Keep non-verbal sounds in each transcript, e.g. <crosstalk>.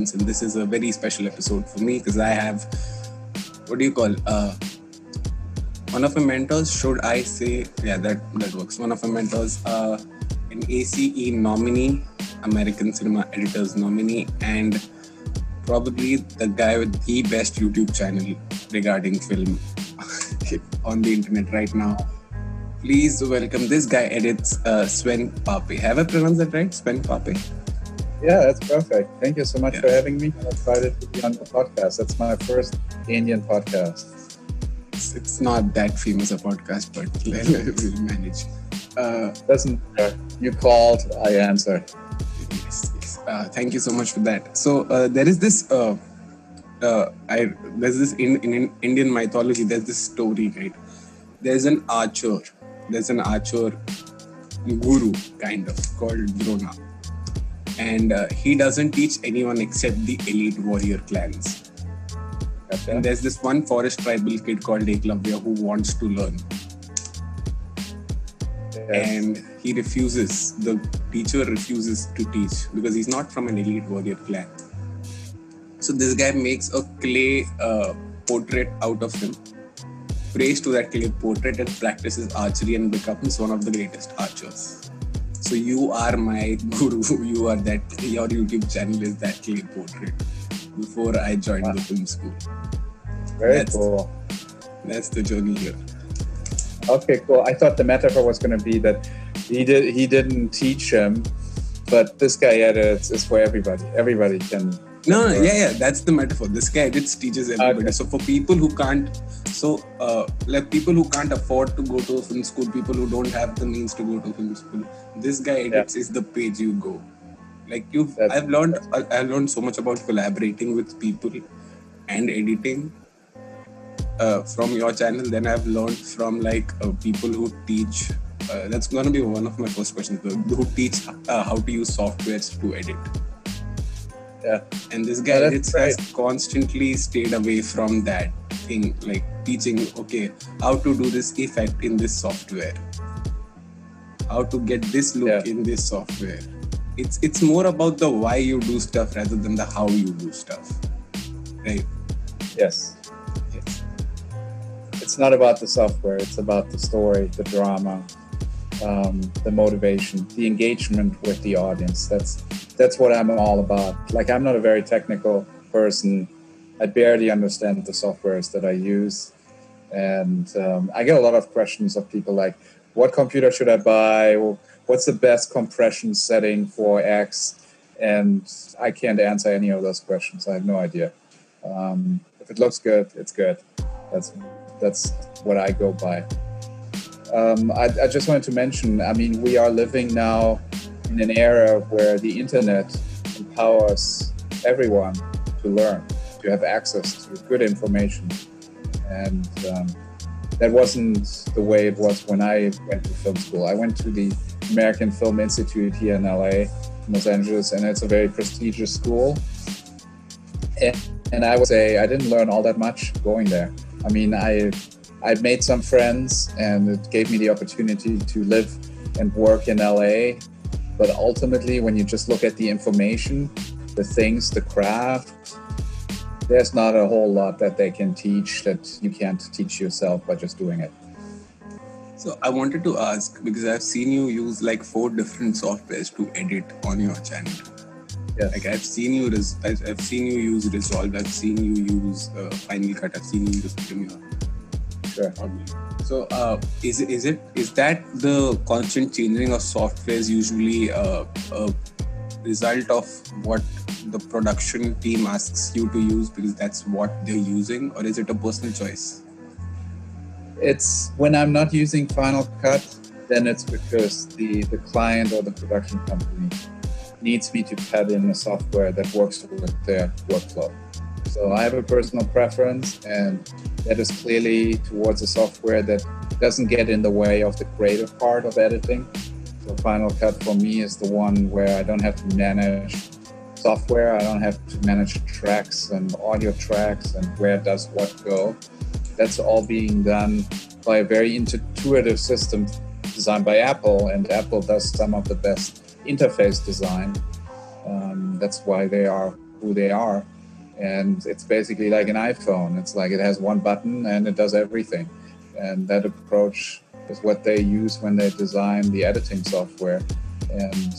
and this is a very special episode for me because I have what do you call uh, one of my mentors. Should I say yeah that that works? One of my mentors, uh, an ACE nominee, American Cinema Editors nominee, and probably the guy with the best YouTube channel regarding film <laughs> on the internet right now. Please welcome this guy edits uh, Sven Pape. Have I pronounced that right? Sven Pape? Yeah, that's perfect. Thank you so much yeah. for having me. I'm excited to be on the podcast. That's my first Indian podcast. It's, it's not that famous a podcast, but <laughs> we'll manage. Uh, Doesn't matter. You called, I answered. Yes, yes. Uh, thank you so much for that. So uh, there is this. Uh, uh, I there's this in, in Indian mythology. There's this story, right? There's an archer. There's an archer guru, kind of called Drona and uh, he doesn't teach anyone except the elite warrior clans. And there's this one forest tribal kid called Eklavya who wants to learn. Yes. And he refuses, the teacher refuses to teach because he's not from an elite warrior clan. So this guy makes a clay uh, portrait out of him, prays to that clay portrait, and practices archery and becomes one of the greatest archers. So you are my <laughs> guru. You are that. Your YouTube channel is that clay portrait. Before I joined wow. the film school. Very that's, cool. That's the journey here. Okay, cool. I thought the metaphor was going to be that he did he didn't teach him, but this guy edits is for everybody. Everybody can no, no, yeah, yeah, that's the metaphor. This guy edits teaches everybody. Okay. So for people who can't, so uh, like people who can't afford to go to a film school, people who don't have the means to go to film school, this guy edits yeah. is the page you go. Like you, I've learned, I've learned so much about collaborating with people and editing uh, from your channel. Then I've learned from like uh, people who teach. Uh, that's gonna be one of my first questions. Who teach uh, how to use softwares to edit yeah. And this guy yeah, has constantly stayed away from that thing like teaching okay how to do this effect in this software. How to get this look yeah. in this software. It's it's more about the why you do stuff rather than the how you do stuff. Right? Yes. Yes. It's not about the software it's about the story the drama um, the motivation the engagement with the audience. That's that's what I'm all about. Like I'm not a very technical person. I barely understand the softwares that I use, and um, I get a lot of questions of people like, "What computer should I buy? What's the best compression setting for X?" And I can't answer any of those questions. I have no idea. Um, if it looks good, it's good. That's that's what I go by. Um, I, I just wanted to mention. I mean, we are living now in an era where the internet empowers everyone to learn, to have access to good information. And um, that wasn't the way it was when I went to film school. I went to the American Film Institute here in LA, Los Angeles, and it's a very prestigious school. And, and I would say I didn't learn all that much going there. I mean, I I made some friends, and it gave me the opportunity to live and work in LA but ultimately, when you just look at the information, the things, the craft, there's not a whole lot that they can teach that you can't teach yourself by just doing it. So I wanted to ask because I've seen you use like four different softwares to edit on your channel. Yes. Like I've seen you, res- I've seen you use Resolve. I've seen you use uh, Final Cut. I've seen you use Premiere. Sure. So uh, is is it is that the constant changing of software is usually a, a result of what the production team asks you to use because that's what they're using, or is it a personal choice? It's when I'm not using Final Cut, then it's because the the client or the production company needs me to cut in a software that works with their workflow. So I have a personal preference, and that is clearly towards a software that doesn't get in the way of the creative part of editing. So Final Cut for me is the one where I don't have to manage software, I don't have to manage tracks and audio tracks and where does what go. That's all being done by a very intuitive system designed by Apple, and Apple does some of the best interface design. Um, that's why they are who they are. And it's basically like an iPhone. It's like it has one button and it does everything. And that approach is what they use when they design the editing software. And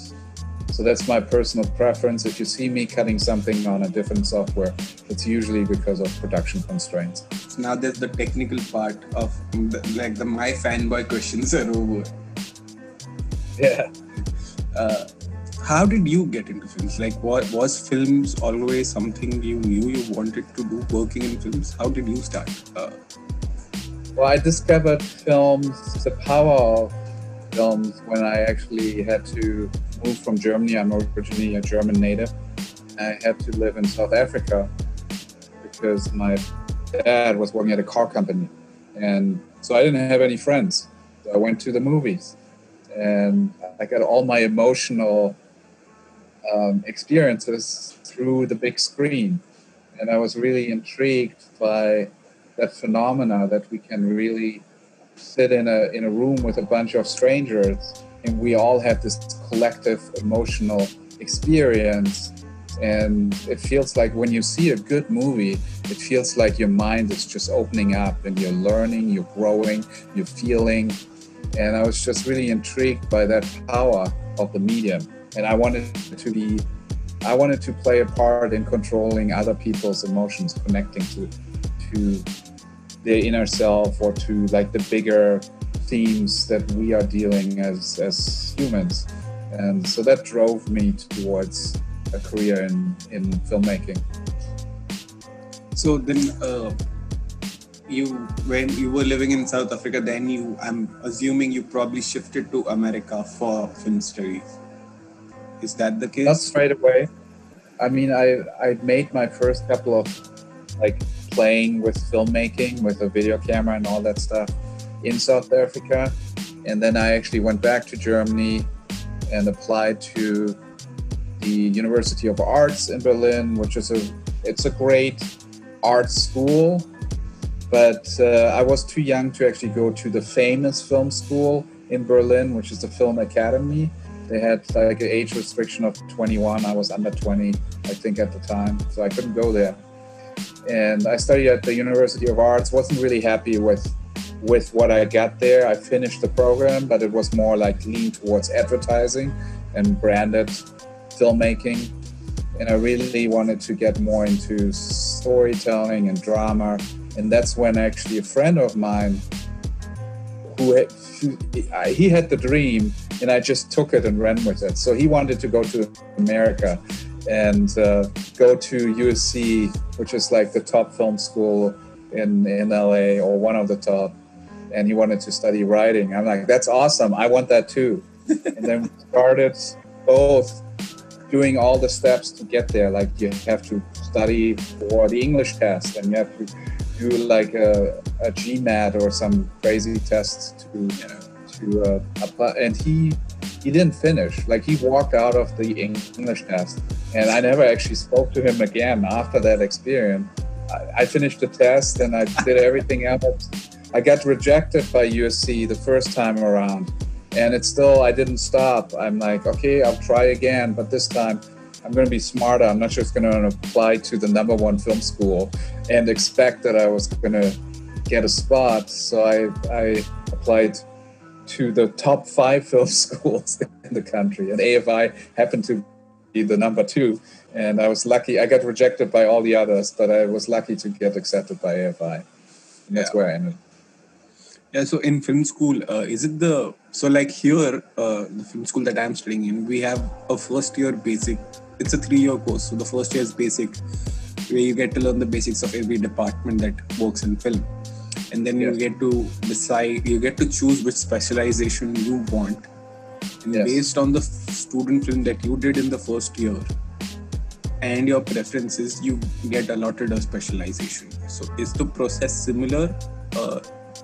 so that's my personal preference. If you see me cutting something on a different software, it's usually because of production constraints. So now there's the technical part of the, like the my fanboy questions are over. Yeah. Uh, how did you get into films? Like, what was films always something you knew you wanted to do? Working in films, how did you start? Uh, well, I discovered films, the power of films, when I actually had to move from Germany. I'm originally a German native. I had to live in South Africa because my dad was working at a car company. And so I didn't have any friends. So I went to the movies and I got all my emotional um, experiences through the big screen. And I was really intrigued by that phenomena that we can really sit in a, in a room with a bunch of strangers and we all have this collective emotional experience. And it feels like when you see a good movie it feels like your mind is just opening up and you're learning you're growing you're feeling. And i was just really intrigued by that power of the medium and i wanted to be i wanted to play a part in controlling other people's emotions connecting to to their inner self or to like the bigger themes that we are dealing as as humans. And so that drove me towards a career in in filmmaking. So then uh, you when you were living in south africa then you i'm assuming you probably shifted to america for film studies is that the case not straight away i mean i i made my first couple of like playing with filmmaking with a video camera and all that stuff in South Africa. And then I actually went back to Germany and applied to the University of Arts in Berlin, which is a it's a great art school. But uh, I was too young to actually go to the famous film school in Berlin, which is the Film Academy. They had like an age restriction of 21. I was under 20, I think, at the time, so I couldn't go there and I studied at the University of Arts. wasn't really happy with with what I got there. I finished the program, but it was more like lean towards advertising and branded filmmaking. And I really wanted to get more into storytelling and drama. And that's when actually a friend of mine who had, he had the dream and I just took it and ran with it. So he wanted to go to America and uh, go to USC, which is like the top film school in, in LA or one of the top. And he wanted to study writing. I'm like, that's awesome. I want that too. <laughs> and then we started both doing all the steps to get there. Like you have to study for the English test and you have to do like a, a GMAT or some crazy test to, you know, to uh. And he he didn't finish. Like he walked out of the English test, and I never actually spoke to him again after that experience. I, I finished the test and I did everything else. I got rejected by USC the first time around, and it's still I didn't stop. I'm like, okay, I'll try again, but this time I'm going to be smarter. I'm not just going to apply to the number one film school and expect that I was going to get a spot. So I I applied to the top five <laughs> film schools in the country, and AFI happened to be the number two. And I was lucky. I got rejected by all the others, but I was lucky to get accepted by AFI. And that's yeah. where I ended. Yeah. So in film school, uh, is it the so like here, uh, the film school that I'm studying in, we have a first year basic. It's a three year course. So the first year is basic, where you get to learn the basics of every department that works in film and then yes. you get to decide you get to choose which specialization you want. And yes. based on the student film that you did in the first year and your preferences you get allotted a specialization. So is the process similar uh,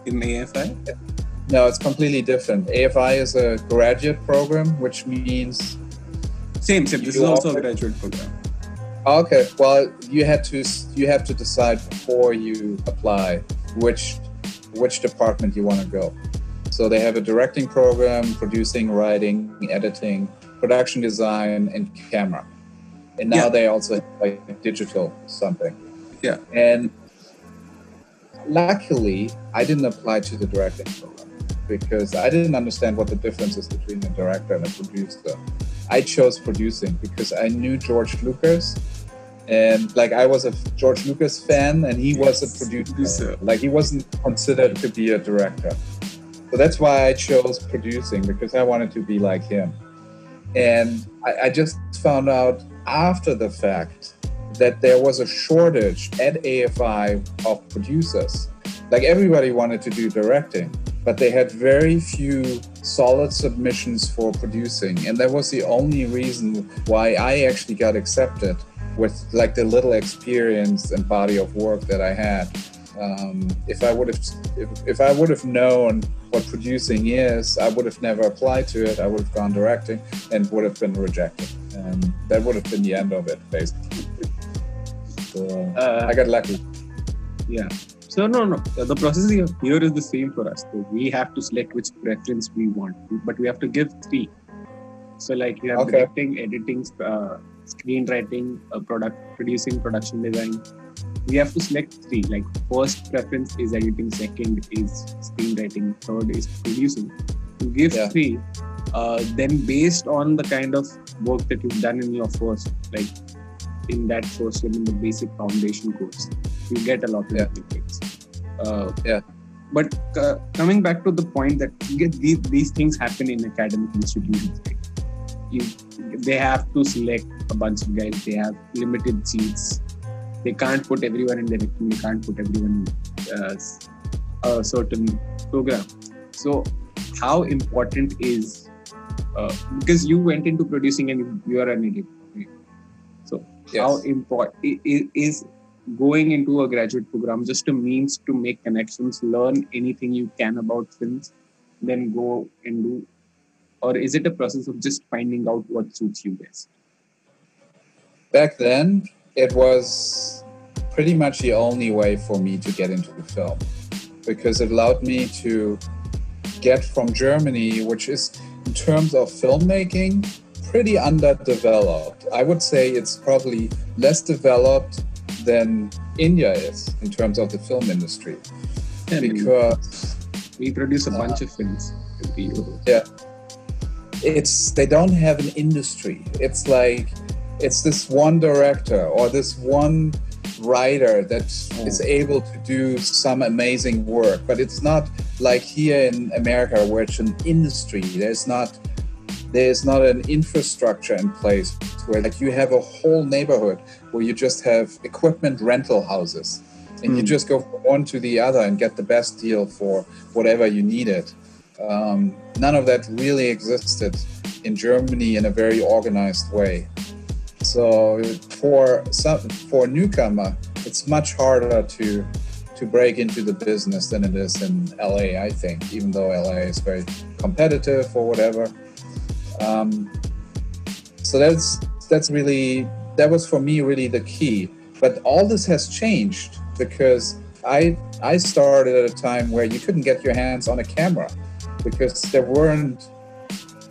in afi no it's completely different. Afi is a graduate program which means same same. This is also a graduate program. Okay well you had to you have to decide before you apply which which department you want to go. So they have a directing program, producing, writing, editing, production design, and camera. and now Yeah. they also have, like digital something. Yeah. And luckily, I didn't apply to the directing program because I didn't understand what the difference is between a director and a producer. I chose producing because I knew George Lucas, and like I was a George Lucas fan, and he was a producer. Producer. Like he wasn't considered to be a director. So that's why I chose producing because I wanted to be like him. And I, I just found out after the fact that there was a shortage at AFI of producers. Like everybody wanted to do directing, but they had very few solid submissions for producing. And that was the only reason why I actually got accepted with like the little experience and body of work that I had. Um, if I would have if, if I would have known what producing is, I would have never applied to it. I would have gone directing and would have been rejected. And that would have been the end of it, basically. So Uh, I got lucky. Yeah. So no, no. The process here is the same for us. So we have to select which preference we want, but we have to give three. So like you have Okay. directing, editing, uh, screenwriting, uh, product producing, production design. We have to select three. Like first preference is editing, second is screenwriting, third is producing. You give Yeah. three. Uh, then based on the kind of work that you've done in your first, like in that first year in the basic foundation course, you get a lot of Yeah. benefits. Uh, Yeah. But uh, coming back to the point that you get these, these things happen in academic institutions, right? You, they have to select a bunch of guys. They have limited seats. They can't put everyone in directing. They can't put everyone in uh, a certain program. So, how important is uh, because you went into producing and you, you are an right? So, how important is going into a graduate program just a means to make connections learn anything you can about films then go and do or is it a process of just finding out what suits you best Back then, it was pretty much the only way for me to get into the film because it allowed me to get from Germany, which is in terms of filmmaking pretty underdeveloped. I would say it's probably less developed than India is in terms of the film industry mean, because we produce a Uh, bunch of films Euro. It's they don't have an industry. It's like it's this one director or this one writer that is able to do some amazing work, but it's not like here in America where it's an industry. There's not there's not an infrastructure in place where like you have a whole neighborhood where you just have equipment rental houses and you Hmm. just go from one to the other and get the best deal for whatever you needed. Um, none of that really existed in Germany in a very organized way. So for some, for a newcomer, it's much harder to to break into the business than it is in LA. I think, even though LA is very competitive or whatever. Um, so that's that's really that was for me really the key. But all this has changed because I I started at a time where you couldn't get your hands on a camera because there weren't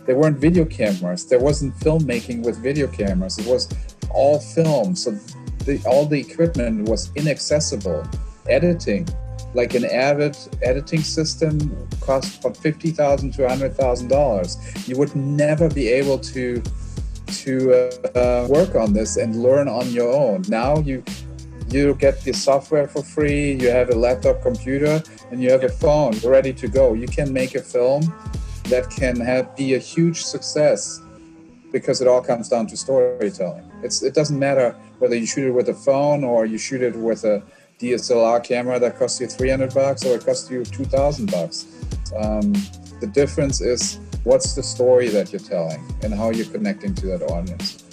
there weren't video cameras. There wasn't filmmaking with video cameras. It was all film. So the, all the equipment was inaccessible. Editing, like an Avid editing system, cost from fifty thousand to hundred thousand dollars. You would never be able to to uh, uh, work on this and learn on your own. Now you you get the software for free. You have a laptop computer and you have a phone ready to go. You can make a film that can have be a huge success because it all comes down to storytelling. It's it doesn't matter whether you shoot it with a phone or you shoot it with a DSLR camera that costs you 300 bucks or it costs you 2,000 bucks. Um, the difference is what's the story that you're telling and how you're connecting to that audience.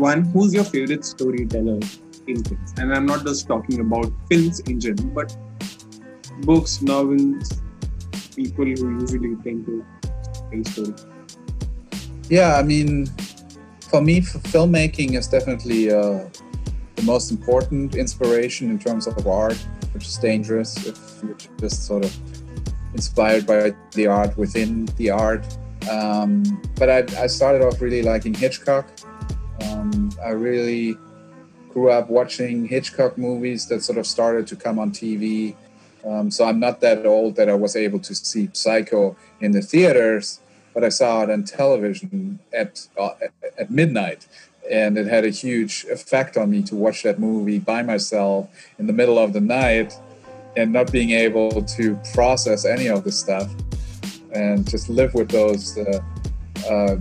One, who's your favorite storyteller in films? And I'm not just talking about films in general, but books, novels, people who usually tend to tell stories. Yeah, I mean, for me, f- filmmaking is definitely uh, the most important inspiration in terms of art, which is dangerous if you're just sort of inspired by the art within the art. Um, but I, I started off really liking Hitchcock. Um, I really grew up watching Hitchcock movies that sort of started to come on TV. Um, so I'm not that old that I was able to see Psycho in the theaters, but I saw it on television at uh, at midnight, and it had a huge effect on me to watch that movie by myself in the middle of the night, and not being able to process any of the stuff, and just live with those. Uh, uh,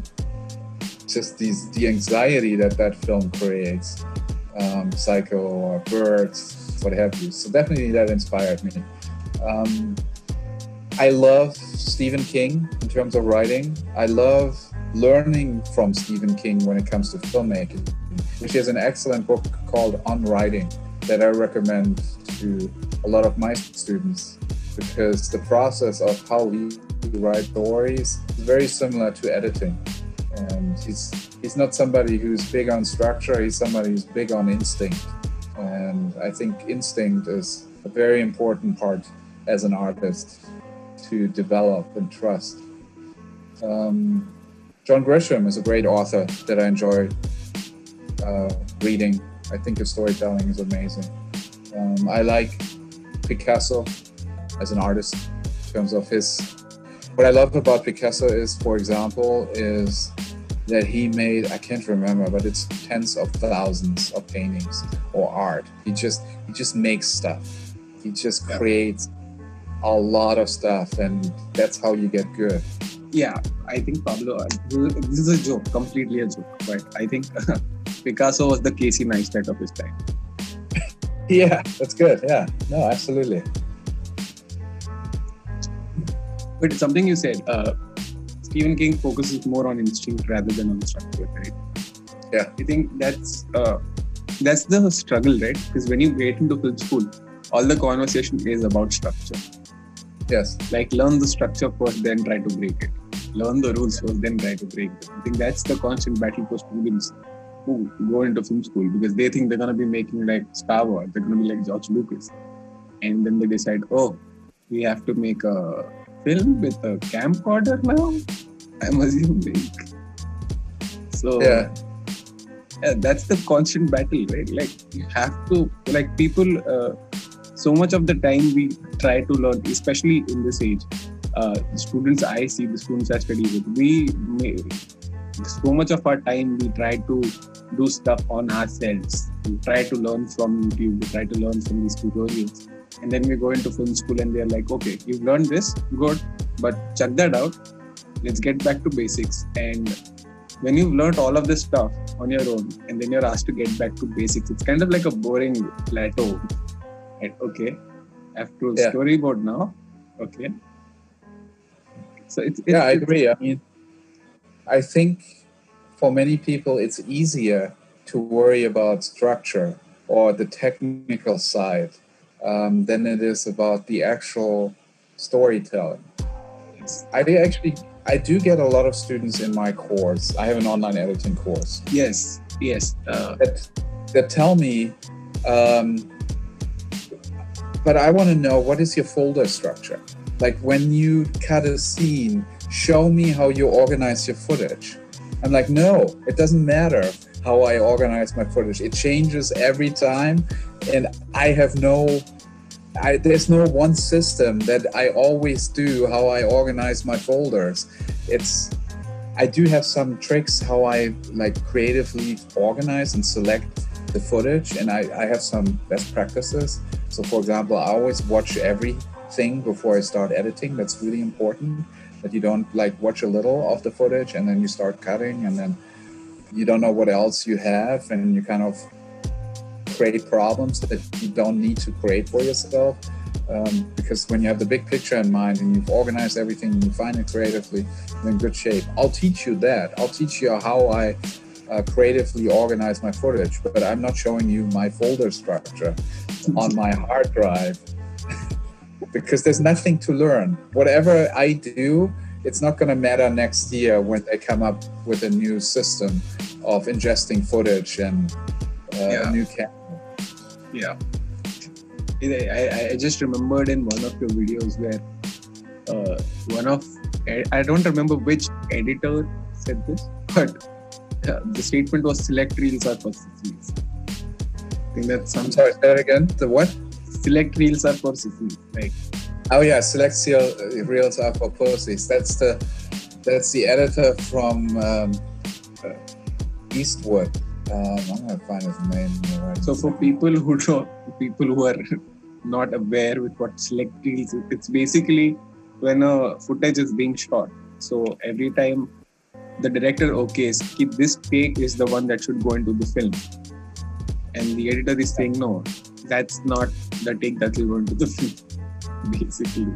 just these the anxiety that that film creates um, Psycho or Birds, what have you. So definitely that inspired me. Um, I love Stephen King in terms of writing. I love learning from Stephen King when it comes to filmmaking, which is an excellent book called On Writing that I recommend to a lot of my students because the process of how we write stories is very similar to editing and he's he's not somebody who's big on structure he's somebody who's big on instinct. And i think instinct is a very important part as an artist to develop and trust. Um, john grisham is a great author that i enjoy uh, reading. I think his storytelling is amazing. Um, i like picasso as an artist in terms of his what I love about Picasso is, for example, is that he made I can't remember, but it's tens of thousands of paintings or art. He just he just makes stuff. He just yeah. creates a lot of stuff, and that's how you get good. Yeah, I think Pablo. This is a joke, completely a joke, but I think <laughs> Picasso was the Casey Neistat of his time. <laughs> yeah, that's good. Yeah, no, absolutely. But something you said, uh, Stephen King focuses more on instinct rather than on structure, right? Yeah. I think that's uh, that's the struggle, right? Because when you get into film school, all the conversation is about structure. Yes. Like learn the structure first, then try to break it. Learn the rules first, then try to break them. I think that's the constant battle for students who go into film school because they think they're gonna be making like Star Wars, they're gonna be like George Lucas, and then they decide, oh, we have to make a film with a camcorder now. I'm assuming. So yeah. yeah, that's the constant battle, right? Like you have to like people. Uh, so much of the time we try to learn, especially in this age. Uh, the students I see, the students I study with, we may, so much of our time we try to do stuff on ourselves. We try to learn from YouTube. We try to learn from these tutorials and then we go into film school and they're like okay you've learned this good but check that out. Let's get back to basics. And when you've learned all of this stuff on your own and then you're asked to get back to basics it's kind of like a boring plateau. Right okay I have to yeah. storyboard now. Okay. So it's, it's yeah i agree. I mean i think for many people it's easier to worry about structure or the technical side um, than it is about the actual storytelling. I actually I do get a lot of students in my course. I have an online editing course. Yes, yes. Uh, that, that tell me, um, but I want to know what is your folder structure? Like when you cut a scene, show me how you organize your footage. I'm like, no, it doesn't matter how I organize my footage. It changes every time, and I have no. I, there's no one system that I always do how I organize my folders. It's I do have some tricks how I like creatively organize and select the footage, and I, I have some best practices. So, for example, I always watch everything before I start editing. That's really important that you don't like watch a little of the footage and then you start cutting and then you don't know what else you have and you kind of create problems that you don't need to create for yourself um, because when you have the big picture in mind and you've organized everything and you find it creatively you're in good shape i'll teach you that i'll teach you how i uh, creatively organize my footage but i'm not showing you my folder structure on my hard drive <laughs> because there's nothing to learn whatever i do it's not going to matter next year when they come up with a new system of ingesting footage and uh, yeah. a new camera. Yeah. I, I just remembered in one of your videos where uh, one of I don't remember which editor said this, but uh, the statement was select reels are for sissies. I think that's some sorry, say that again. The what? select reels are for sissies. Like Oh yeah, select seal, reels are for pussies. That's the that's the editor from um, uh, Eastwood. Um, I'm gonna find his name. right so for people who <laughs> don't, people who are <laughs> not aware with what select reels it's basically when a footage is being shot. So every time the director okays, keep this take is the one that should go into the film, and the editor is saying no, that's not the take that will go into the <laughs> film. Basically,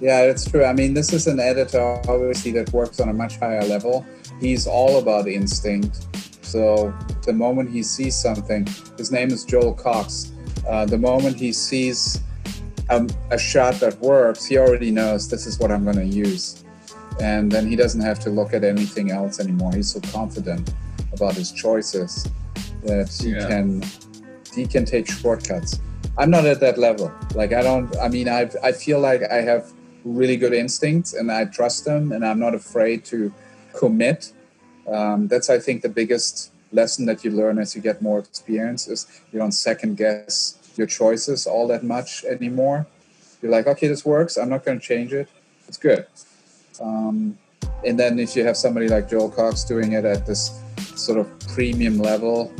Yeah, it's true. I mean, this is an editor obviously that works on a much higher level. He's all about instinct. So the moment he sees something, his name is Joel Cox. Uh, the moment he sees um, a shot that works, he already knows this is what I'm going to use, and then he doesn't have to look at anything else anymore. He's so confident about his choices that he Yeah. can he can take shortcuts. I'm not at that level. Like I don't. I mean, I I feel like I have really good instincts and I trust them, and I'm not afraid to commit. Um, that's I think the biggest lesson that you learn as you get more experience is you don't second guess your choices all that much anymore. You're like, okay, this works. I'm not going to change it. It's good. Um, and then if you have somebody like Joel Cox doing it at this sort of premium level,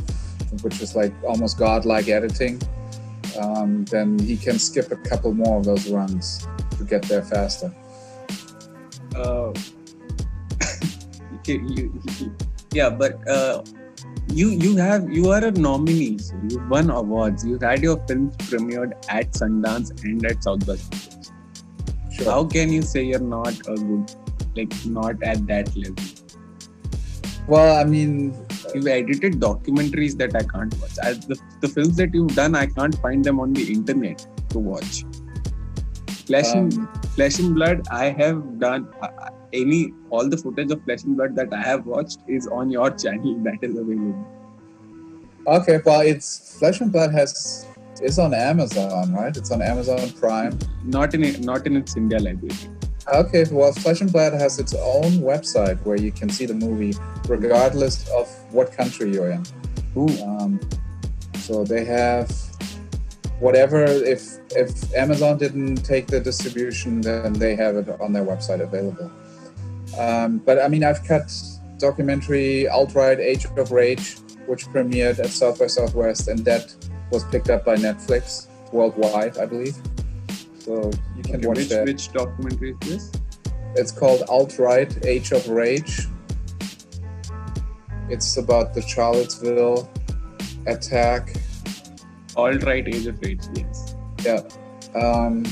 which is like almost godlike editing, um, then he can skip a couple more of those runs to get there faster. uh, you, yeah, but uh, you you have you are a nominee. So you won awards. You had your films premiered at Sundance and at South by Southwest. Sure. How can you say you're not a good, like not at that level? Well, I mean, You've edited documentaries that I can't watch. I, the, the films that you've done, I can't find them on the internet to watch. Flesh and um, Flesh and Blood, I have done uh, any all the footage of Flesh and Blood that I have watched is on your channel <laughs> that is available. okay. Well, it's Flesh and Blood has is on Amazon, right? It's on Amazon Prime. Not in it, not in its India library. Okay, well, Flesh and Blood has its own website where you can see the movie regardless of what country you're in. Um, so they have whatever. If if Amazon didn't take the distribution, then they have it on their website available. Um, but I mean, I've cut documentary Alt-Right Age of Rage, which premiered at South by Southwest, and that was picked up by Netflix worldwide, I believe. So you can okay, watch which that. which documentary is this? It's called Alt-Right Age of Rage. It's about the Charlottesville attack. All right, Age of Rage. Yes. Yeah. Um,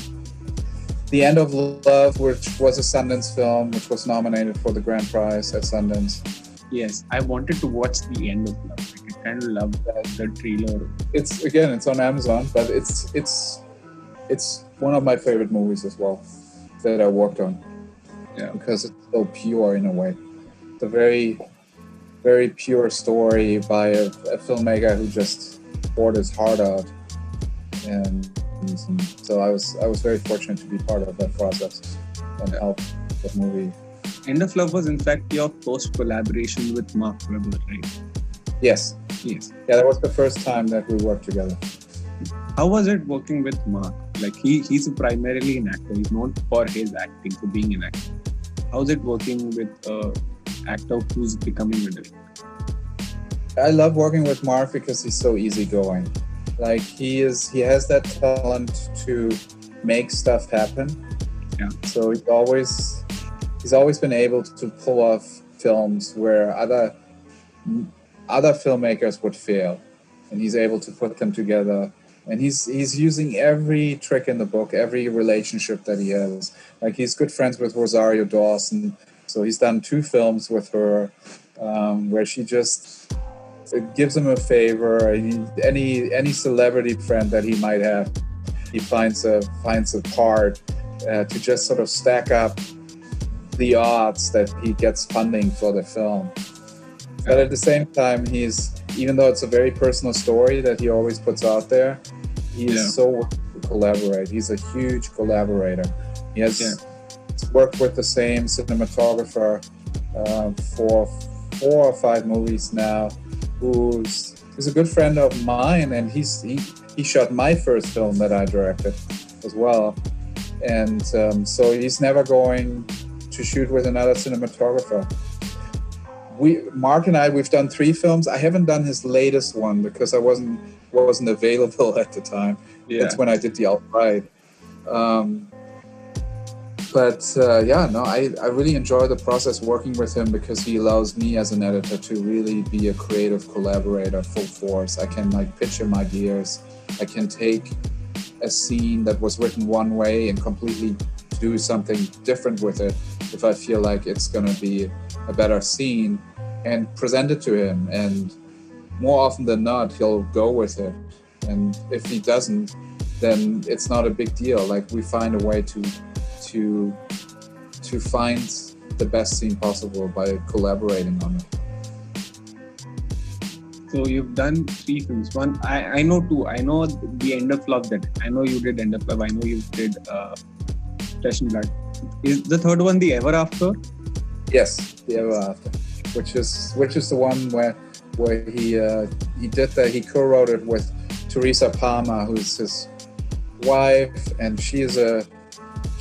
the End of Love, which was a Sundance film, which was nominated for the grand prize at Sundance. Yes, I wanted to watch the end of Love. Like, I kind of loved that the trailer. It's again, it's on Amazon, but it's it's it's one of my favorite movies as well that I worked on. Yeah. Because it's so pure in a way. It's a very very pure story by a, a filmmaker who just poured his heart out. And, so I was I was very fortunate to be part of that process and help that movie. End of Love was in fact your first collaboration with Mark Webber, right? Yes. Yes. Yeah, that was the first time that we worked together. How was it working with Mark? Like he he's primarily an actor. He's known for his acting, for being an actor. How's it working with a actor who's becoming a director? I love working with Mark because he's so easygoing. Like he is, he has that talent to make stuff happen. Yeah. So he's always, he's always been able to pull off films where other, other filmmakers would fail, and he's able to put them together. And he's he's using every trick in the book, every relationship that he has. Like he's good friends with Rosario Dawson, so he's done two films with her, um, where she just gives him a favor. He, any any celebrity friend that he might have, he finds a finds a part uh, to just sort of stack up the odds that he gets funding for the film. But at the same time, he's even though it's a very personal story that he always puts out there, he is Yeah. so willing to collaborate. He's a huge collaborator. He has Yeah. worked with the same cinematographer uh, for four or five movies now. Who's who's a good friend of mine, and he's he, he shot my first film that I directed as well. And um, so he's never going to shoot with another cinematographer. We Mark and I we've done three films. I haven't done his latest one because I wasn't wasn't available <laughs> at the time. Yeah. That's when I did the Alt-Right. Um, but uh, yeah, no, I, I really enjoy the process working with him because he allows me as an editor to really be a creative collaborator full force. I can like pitch him ideas. I can take a scene that was written one way and completely do something different with it if I feel like it's going to be a better scene and present it to him. And more often than not, he'll go with it. And if he doesn't, then it's not a big deal. Like we find a way to to to find the best scene possible by collaborating on it. So you've done three films. One, I, I know two. I know the End of Love that I know you did End of Love. I know you did uh, Flesh and Blood. Is the third one the Ever After? Yes, the Ever After, which is which is the one where where he uh, he did that. He co-wrote it with Teresa Palmer, who's his wife, and she is a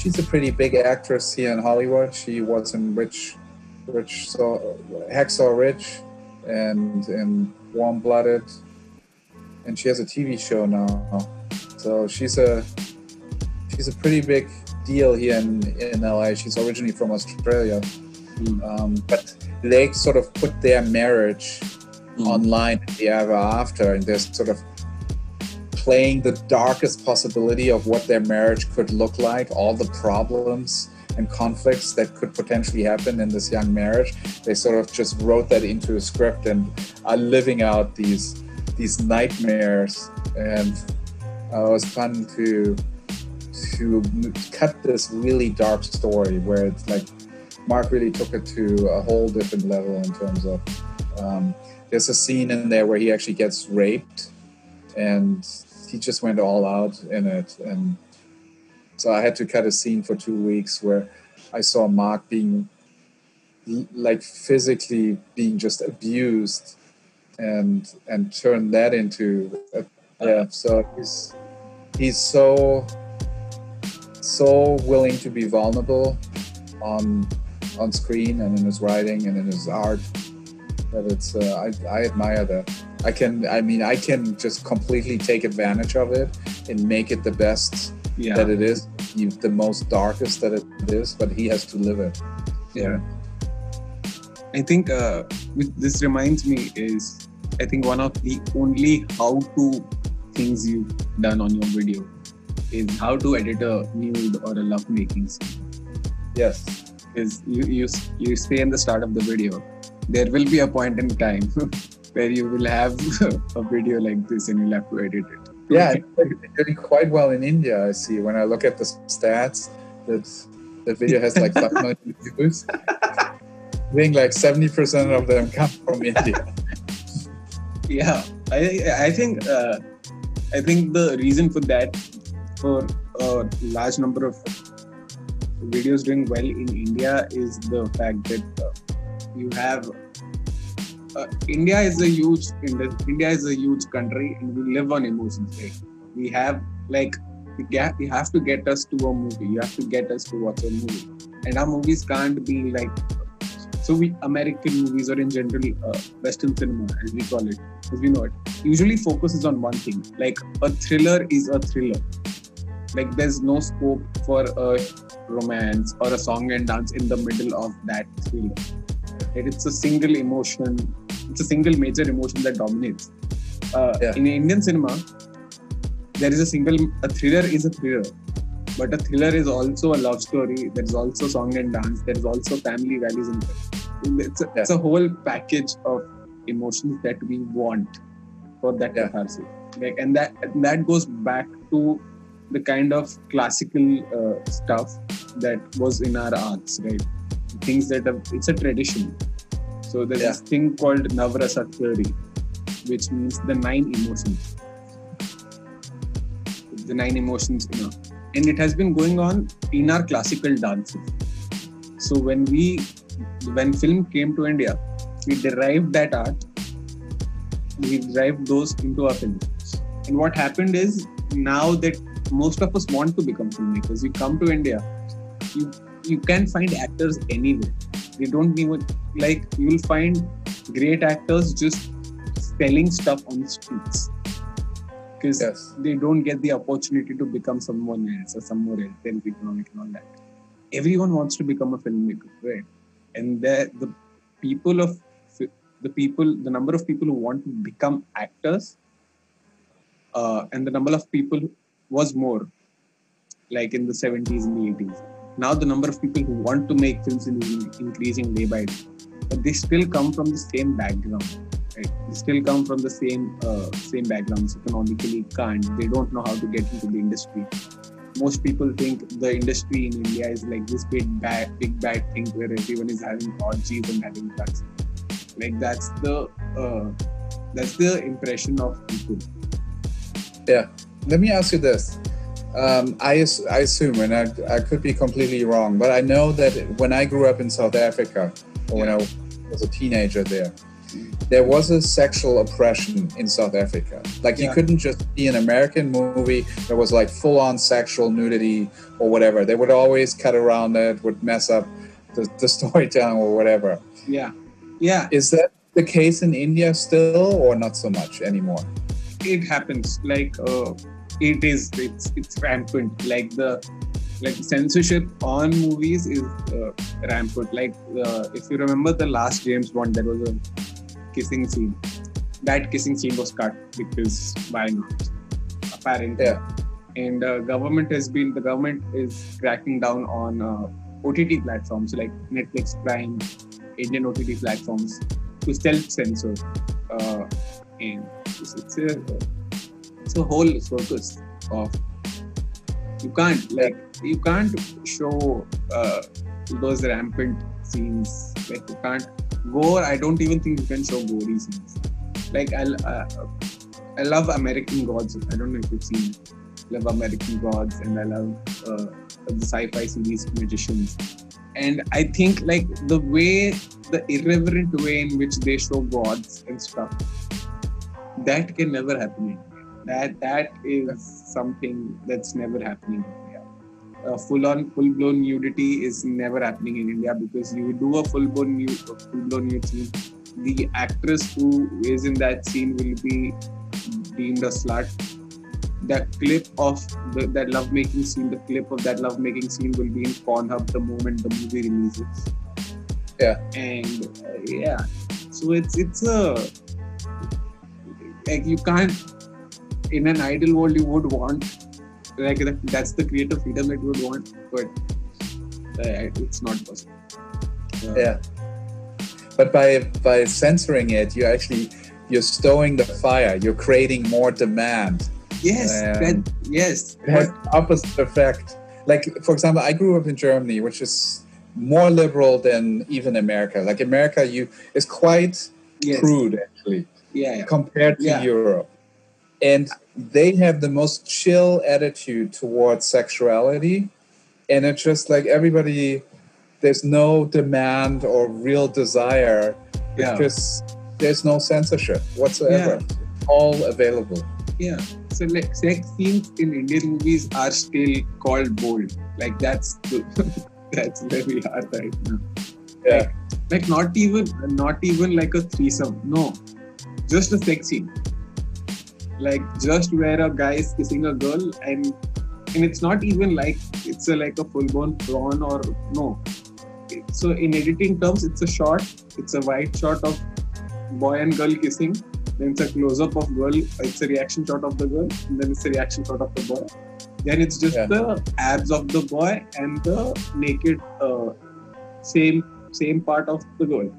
she's a pretty big actress here in Hollywood. She was in Rich, Rich, so Hacksaw Ridge, and in Warm Blooded, and she has a TV show now. So she's a she's a pretty big deal here in in LA. She's originally from Australia, um, but they sort of put their marriage online the ever after, and they're sort of playing the darkest possibility of what their marriage could look like, all the problems and conflicts that could potentially happen in this young marriage. They sort of just wrote that into a script and are living out these these nightmares. And uh, it was fun to to cut this really dark story where it's like Mark really took it to a whole different level in terms of um, there's a scene in there where he actually gets raped and he just went all out in it. And so i had to cut a scene for two weeks where i saw mark being like physically being just abused and and turn that into a, yeah so he's he's so so willing to be vulnerable on on screen and in his writing and in his art that it's uh, I, I admire that. I can i mean i can just completely take advantage of it and make it the best Yeah. that it is the most darkest that it is but he has to live it. Yeah. I think uh, this reminds me is i think one of the only how to things you've done on your video is how to edit a nude or a love making scene. Yes. Is you, you you say in the start of the video there will be a point in time <laughs> where you will have <laughs> a video like this and you'll have to edit it. Yeah it's doing quite well in india i see. When i look at the stats that the video has like 5 million <laughs> views. I think like 70% of them come from india. Yeah i i think uh, i think the reason for that for a large number of videos doing well in india is the fact that uh, you have uh, india is a huge india is a huge country and we live on emotions right? We have like you, get, you have to get us to a movie. You have to get us to watch a movie. And our movies can't be like so we american movies or in general uh, western cinema as we call it as we know it usually focuses on one thing. Like a thriller is a thriller. Like there's no scope for a romance or a song and dance in the middle of that thriller? It's a single emotion it's a single major emotion that dominates. Uh, Yeah. in indian cinema there is a single a thriller is a thriller but a thriller is also a love story there's also song and dance there's also family values in there it's a, it's a whole package of emotions that we want for that Yeah. catharsis. Like and that and that goes back to the kind of classical uh, stuff that was in our arts right things that have it's a tradition. So there's Yeah. this thing called navrasa theory which means the nine emotions. The nine emotions you know. And it has been going on in our classical dances so when we when film came to India, we derived that art, we derived those into our films. And what happened is now that most of us want to become filmmakers, you come to India, you you can find actors anywhere. You don't even like you will find great actors just selling stuff on the streets because Yes. they don't get the opportunity to become someone else or somewhere else, then economic and all that. Everyone wants to become a filmmaker, right? And the the people of the people, the number of people who want to become actors, uh, and the number of people was more, like in the 70s and the 80s. Now the number of people who want to make films is increasing day by day, but they still come from the same background right? They still come from the same uh, same backgrounds. Economically, can't. They don't know how to get into the industry. Most people think the industry in India is like this big bad, big bad thing where everyone is having orgies and having drugs. Like that's the uh, that's the impression of people. Yeah. Let me ask you this. Um, I, I assume, and I, I could be completely wrong, but I know that when I grew up in South Africa, or when I was a teenager there, there was a sexual oppression in South Africa. Like you couldn't just see an American movie that was like full on sexual nudity or whatever. They would always cut around it, would mess up the, the <laughs> storytelling or whatever. Yeah, yeah. Is that the case in India still, or not so much anymore? it happens like uh, it is it's it's rampant. Like the like censorship on movies is uh, rampant. Like uh, if you remember the last james bond there was a kissing scene. That kissing scene was cut because why not? Apparently. Yeah. and uh, government has been the government is cracking down on uh, ott platforms like netflix prime indian ott platforms to self-censor uh, and it's, it's a it's a whole circus of you can't like you can't show uh, those rampant scenes. Like you can't gore. I don't even think you can show gory scenes. Like i uh, i love american gods. I don't know if you've seen love american gods and i love uh, the sci-fi series magicians. And i think like the way the irreverent way in which they show gods and stuff that can never happen. That that is something that's never happening in India. Uh, full on, full blown nudity is never happening in India because you do a full blown nude, full blown nude scene. The actress who is in that scene will be deemed a slut. The clip of the, that lovemaking scene, the clip of that lovemaking scene will be in Pornhub the moment the movie releases. Yeah. And uh, yeah, so it's it's a like you can't in an ideal world you would want like that, that's the creative freedom that you would want but uh, it's not possible Uh, Yeah. But by by censoring it, you actually you're stowing the fire. You're creating more demand. yes that, yes It has opposite effect. Like for example, I grew up in Germany, which is more liberal than even America. Like America, you is quite yes crude actually yeah, yeah compared to Yeah. Europe, and they have the most chill attitude towards sexuality, and it's just like everybody. There's no demand or real desire Yeah. because there's no censorship whatsoever. All available. yeah so like sex scenes in indian movies are still called bold like that's the, <laughs> that's where we are right now Yeah. like not even not even like a threesome no just a sex scene like just where a guy is kissing a girl and and it's not even like it's a like a full-blown prawn or no. So in editing terms it's a shot it's a wide shot of boy and girl kissing then it's a close-up of girl it's a reaction shot of the girl and then it's a reaction shot of the boy. Then it's just Yeah. the abs of the boy and the naked uh, same same part of the girl.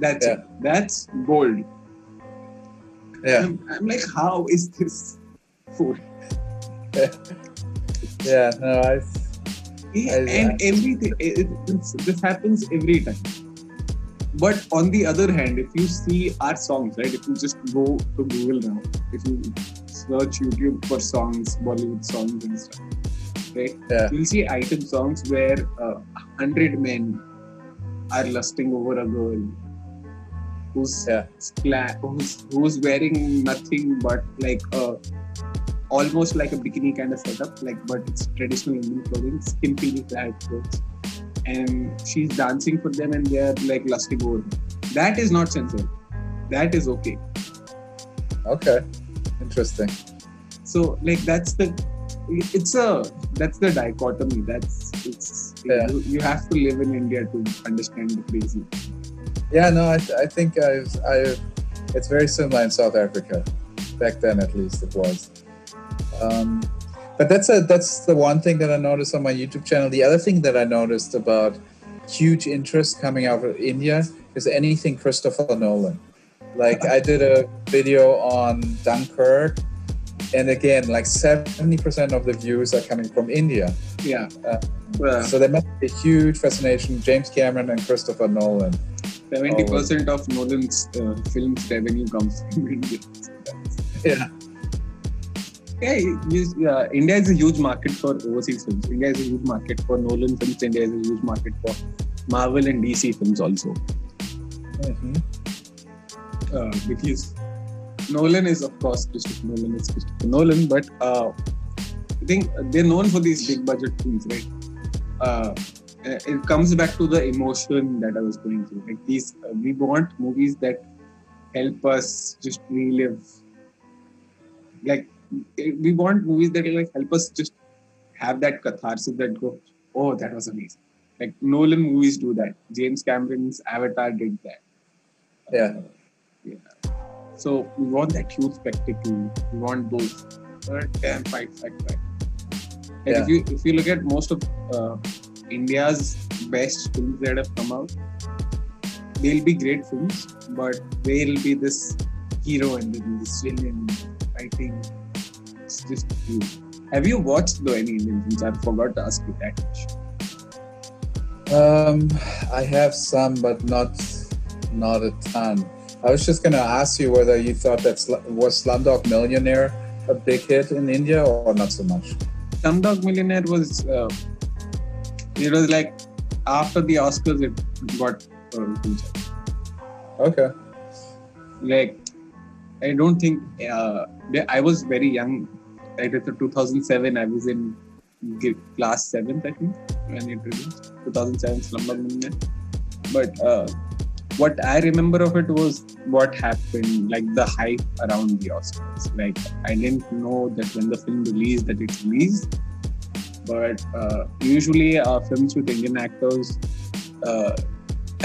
That's it. That's gold Yeah. I'm, I'm like how is this food <laughs> Yeah. No, I. Yeah, I- and everything it- this happens every time but on the other hand if you see our songs right if you just go to google now if you search youtube for songs bollywood songs and stuff right Yeah. you'll see item songs where uh, 100 men are lusting over a girl who's uh, Yeah. cla- who's who's wearing nothing but like a almost like a bikini kind of setup, like but it's traditional Indian clothing, skimpily clad clothes, and she's dancing for them, and they're like lusting over. That is not censored. That is okay. Okay. Interesting. So like that's the it's a that's the dichotomy. That's it's Yeah. you, you have to live in India to understand the crazy. Yeah, no, I, I think I've, I've, it's very similar in South Africa. Back then, at least, it was. Um, but that's a that's the one thing that I noticed on my YouTube channel. The other thing that I noticed about huge interest coming out of India is anything Christopher Nolan. Like I did a video on Dunkirk, and again, like seventy percent of the views are coming from India. Yeah. Uh, Well, So there must be a huge fascination. James Cameron and Christopher Nolan. Seventy percent of Nolan's uh, films revenue comes from <laughs> India. Yeah. Yeah, yeah, India is a huge market for overseas films. India is a huge market for Nolan films. India is a huge market for Marvel and DC films also. Mhm. Uh, because Nolan is, of course, Christopher Nolan is Christopher Nolan, but uh, I think they're known for these big budget films, right? Uh, it comes back to the emotion that I was going through. Like these, uh, we want movies that help us just relive. Like we want movies that like help us just have that catharsis that go, oh, that was amazing. Like Nolan movies do that. James Cameron's Avatar did that. Yeah. Uh, yeah. So we want that huge spectacle. We want those. Damn, fight, fight, fight. And Yeah. if you if you look at most of uh, India's best films that have come out, they'll be great films, but they'll be this hero and this villain I think It's just huge. Have you watched though any Indian films? I forgot to ask you that question. Um, I have some, but not not a ton. I was just gonna ask you whether you thought that Sl- was Slumdog Millionaire a big hit in India or not so much. Slumdog Millionaire was uh, it was like after the Oscars it got uh. Okay. like I don't think uh, I was very young. Like it's 2007. I was in class seventh, I think, when it released. 2007 Slumdog Millionaire. But uh, what I remember of it was what happened, like the hype around the Oscars. Like I didn't know that when the film released that it released. But uh, usually uh, films with Indian actors. Uh,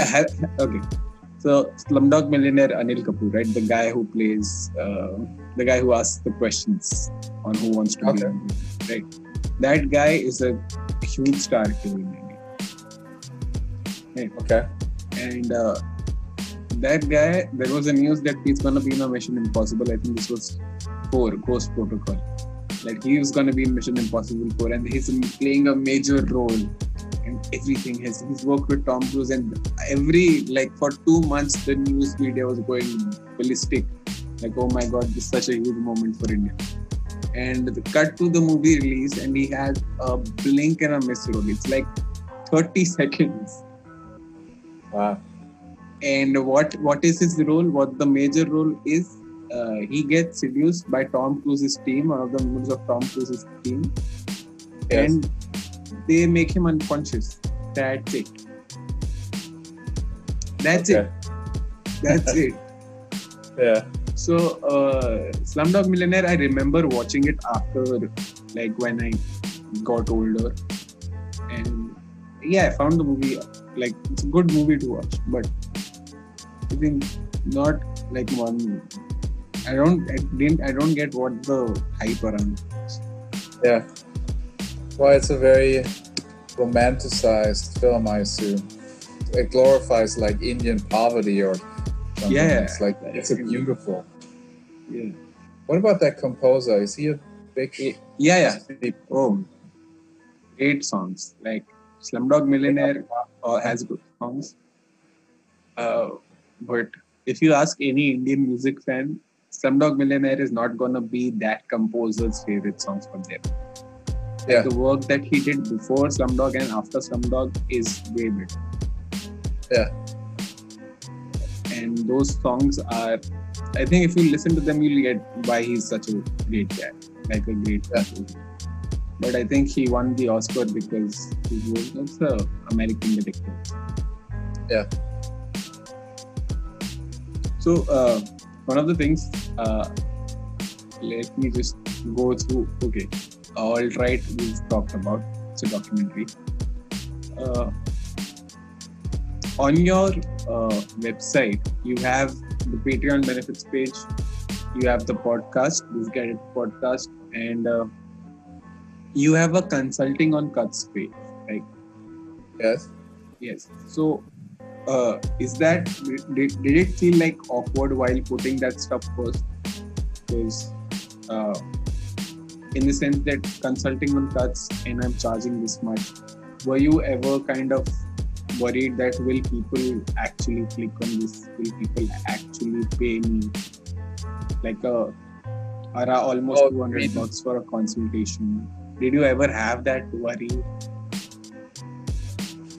<laughs> have, okay, so Slumdog Millionaire, Anil Kapoor, right? The guy who plays, uh, the guy who asks the questions on Who Wants to Be Okay. a Millionaire, right? That guy is a huge star here in India, Okay. and uh, that guy, there was a news that he's gonna be in a Mission Impossible. I think this was four Ghost Protocol. Like he was gonna be in Mission Impossible 4, and he's playing a major role and everything. His he's worked with Tom Cruise, and every like for two months the news media was going ballistic. Like, oh my god, this is such a huge moment for India. And the cut to the movie release, and he has a blink and a miss role. It's like 30 <laughs> seconds. Wow. And what what is his role? What the major role is? Uh, he gets seduced by Tom Cruise's team, one of the members of Tom Cruise's team, Yes. and they make him unconscious. That's it. That's Okay. it. That's it. <laughs> Yeah. So, uh, Slumdog Millionaire, I remember watching it after, like, when I got older. And yeah, I found the movie, like, it's a good movie to watch, but I think not like one. I don't, I didn't, I don't get what the hype around. Yeah. Well, it's a very romanticized film, I assume. It glorifies like Indian poverty or something. Yeah. It's like it's a beautiful. Yeah. What about that composer? Is he a big? Yeah, yeah. Oh, great songs. Like Slumdog Millionaire uh, has good songs. Uh, but if you ask any Indian music fan, Slumdog Millionaire is not gonna be that composer's favorite songs from them. Yeah. The work that he did before Slumdog and after Slumdog is way better. Yeah. And those songs are, I think, if you listen to them, you'll get why he's such a great guy, like a great Yeah. composer. But I think he won the Oscar because he was it's a American director. Yeah. So uh, one of the things, uh, let me just go through. Okay, all right, we've talked about. It's a documentary. Uh, on your uh, website, you have the Patreon benefits page. You have the podcast, this guided podcast, and uh, you have a consulting on cuts page, right? Yes. Yes. So, uh, is that did, did it feel like awkward while putting that stuff first? Because, uh, in the sense that consulting on cuts and I'm charging this much, were you ever kind of worried that will people actually click on this? Will people actually pay me like a or almost Oh, 200 really? bucks for a consultation? Did you ever have that worry?